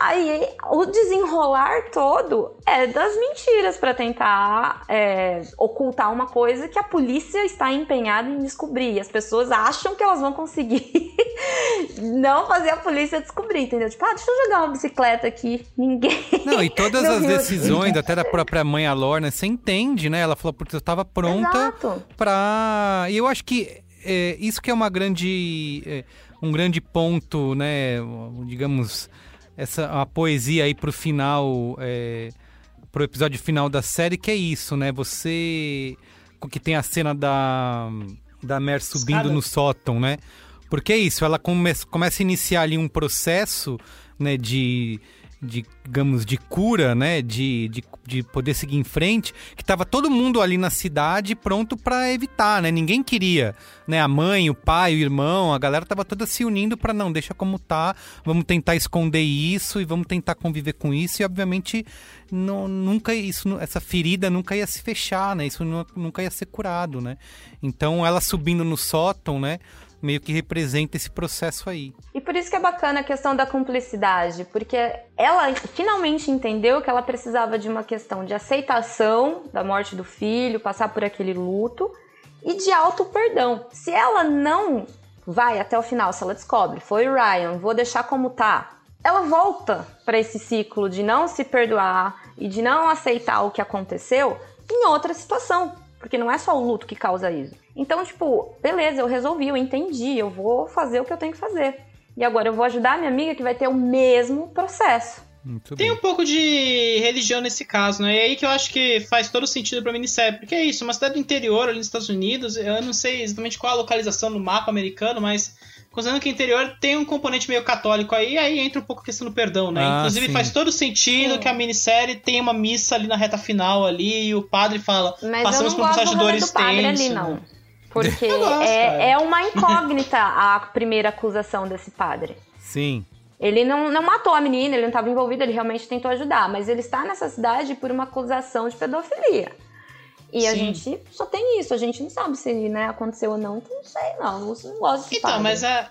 Aí o desenrolar todo é das mentiras para tentar é, ocultar uma coisa que a polícia está empenhada em descobrir. E as pessoas acham que elas vão conseguir não fazer a polícia descobrir, entendeu? Tipo, ah, deixa eu jogar uma bicicleta aqui. Ninguém. Não, e todas as decisões, até da própria mãe, a Lorna, você entende, né? Ela falou porque eu estava pronta pra. E eu acho que é, isso que é uma grande. É, um grande ponto, né? Digamos essa a poesia aí pro final, é, pro episódio final da série, que é isso, né? Você que tem a cena da da Mer subindo Escada. no sótão, né? Porque é isso, ela come, começa a iniciar ali um processo, né, de de, digamos, de cura, né? De, de, de poder seguir em frente, que tava todo mundo ali na cidade pronto para evitar, né? Ninguém queria, né? A mãe, o pai, o irmão, a galera tava toda se unindo para não, deixa como tá, vamos tentar esconder isso e vamos tentar conviver com isso e obviamente não, nunca isso, essa ferida nunca ia se fechar, né? Isso nu- nunca ia ser curado, né? Então ela subindo no sótão, né? Meio que representa esse processo aí. E por isso que é bacana a questão da cumplicidade, porque ela finalmente entendeu que ela precisava de uma questão de aceitação da morte do filho, passar por aquele luto e de auto perdão. Se ela não vai até o final, se ela descobre, foi Ryan, vou deixar como tá, ela volta para esse ciclo de não se perdoar e de não aceitar o que aconteceu em outra situação, porque não é só o luto que causa isso. Então, tipo, beleza, eu resolvi, eu entendi, eu vou fazer o que eu tenho que fazer. E agora eu vou ajudar a minha amiga que vai ter o mesmo processo. Muito Tem um pouco de religião nesse caso, né? E aí que eu acho que faz todo sentido pra minissérie. Porque é isso, uma cidade do interior ali nos Estados Unidos, eu não sei exatamente qual a localização no mapa americano, mas considerando que o interior tem um componente meio católico aí, aí entra um pouco a questão do perdão, né? Ah, Inclusive sim. faz todo sentido Sim. que a minissérie tem uma missa ali na reta final ali e o padre fala, Mas passamos por um processo do padre ali, extenso. não. né? Porque gosto, é, é uma incógnita a primeira acusação desse padre. Sim. Ele não, não matou a menina, ele não estava envolvido, ele realmente tentou ajudar, mas ele está nessa cidade por uma acusação de pedofilia. E a Sim. gente só tem isso, a gente não sabe se né, aconteceu ou não, então não sei, não. Gosto desse Então, mas é,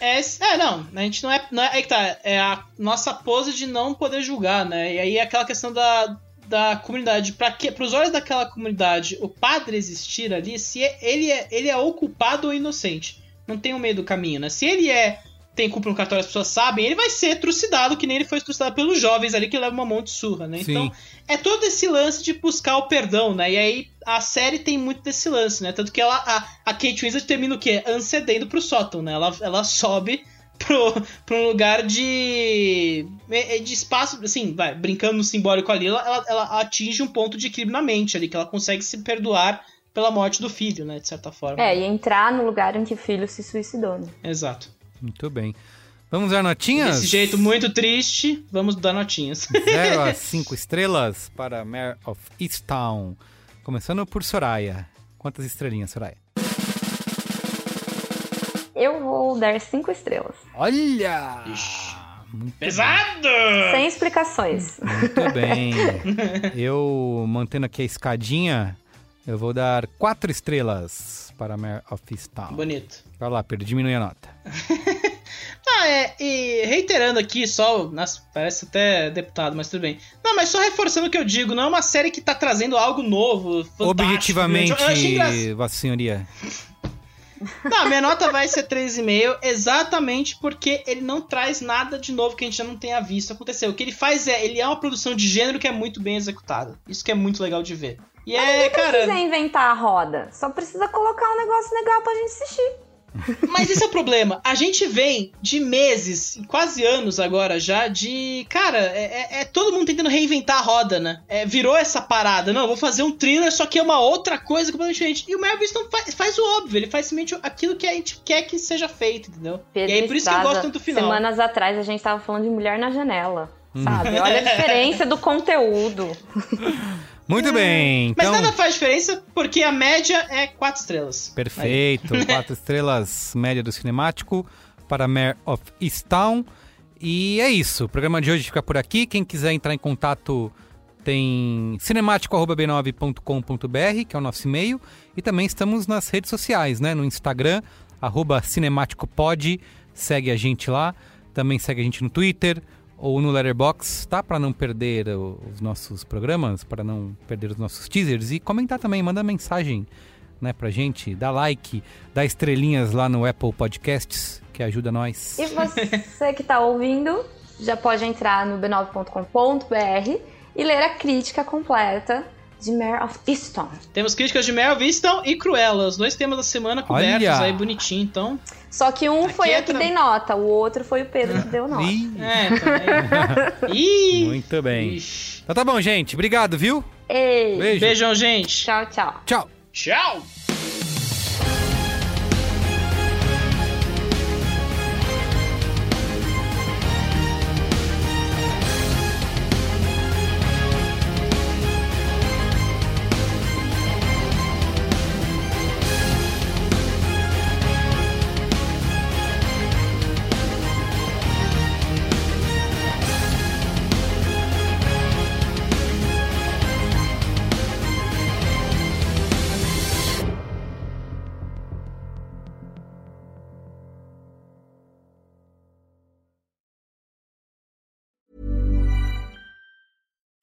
é. É, não, a gente não é. Não é aí que tá. É a nossa pose de não poder julgar, né? E aí é aquela questão da, da comunidade. Para que, pros olhos daquela comunidade, o padre existir ali, se é- ele é, ele é ou culpado ou inocente. Não tem o meio do caminho, né? Se ele é. Tem culpa no cartório, as pessoas sabem, ele vai ser trucidado, que nem ele foi trucidado pelos jovens ali que levam uma mão de surra, né? Sim. Então, é todo esse lance de buscar o perdão, né? E aí a série tem muito desse lance, né? Tanto que ela, a, a Kate Winslet termina o quê? Ancedendo pro sótão, né? Ela, ela sobe pro, pro um lugar de. é, de espaço, assim, vai, brincando no simbólico ali, ela, ela, ela atinge um ponto de equilíbrio na mente ali, que ela consegue se perdoar pela morte do filho, né? De certa forma. É, e entrar no lugar em que o filho se suicidou. Né? Exato. Muito bem. Vamos dar notinhas? Desse jeito muito triste, vamos dar notinhas. 0 a 5 estrelas para Mare of Easttown. Começando por Soraya. Quantas estrelinhas, Soraya? Eu vou dar cinco estrelas. Olha! Pesado! Sem explicações. Muito bem. Eu, mantendo aqui a escadinha, eu vou dar quatro estrelas para Mare of Easttown. Bonito. Vai lá, Pedro, diminui a nota. Ah, é, e reiterando aqui, só. Nossa, parece até deputado, mas tudo bem. Não, mas só reforçando o que eu digo, não é uma série que tá trazendo algo novo, fantástico. Objetivamente, Eu engra- Vossa Senhoria. Não, minha nota vai ser 3,5, exatamente porque ele não traz nada de novo que a gente já não tenha visto acontecer. O que ele faz é, ele é uma produção de gênero que é muito bem executada. Isso que é muito legal de ver. E é, Não cara. precisa inventar a roda, só precisa colocar um negócio legal pra gente assistir. Mas esse é o problema. A gente vem de meses, quase anos agora já, de. Cara, é, é- é todo mundo tentando reinventar a roda, né? É, virou essa parada. Não, vou fazer um thriller, só que é uma outra coisa completamente diferente. E o Mel Gibson faz, faz o óbvio, ele faz simplesmente aquilo que a gente quer que seja feito, entendeu? Pedro e aí por isso que eu Estrada, gosto tanto do final. Semanas atrás a gente tava falando de Mulher na Janela, sabe? Olha a diferença do conteúdo. Muito bem, Mas então... nada faz diferença, porque a média é 4 estrelas. Perfeito. Quatro estrelas média do cinemático para Mare of Easttown. E é isso. O programa de hoje fica por aqui. Quem quiser entrar em contato tem cinemático.b9.com.br, que é o nosso e-mail. E também estamos nas redes sociais, né? No Instagram, arroba cinemáticopod. Segue a gente lá. Também segue a gente no Twitter, ou no Letterbox, tá? Para não perder os nossos programas, para não perder os nossos teasers e comentar também, manda mensagem, né, pra gente, dá like, dá estrelinhas lá no Apple Podcasts, que ajuda nós. E você que tá ouvindo, já pode entrar no b9.com.br e ler a crítica completa de Mare of Easton. Temos críticas de Mel Viston e Cruella, os dois temas da semana cobertos Olha! aí bonitinho, então. Só que um foi é eu que tra- dei nota, o outro foi o Pedro que deu nota. É, também. Muito bem. Então tá bom, gente. Obrigado, viu? Ei. Beijo. Beijão, gente. Tchau, tchau. Tchau. Tchau.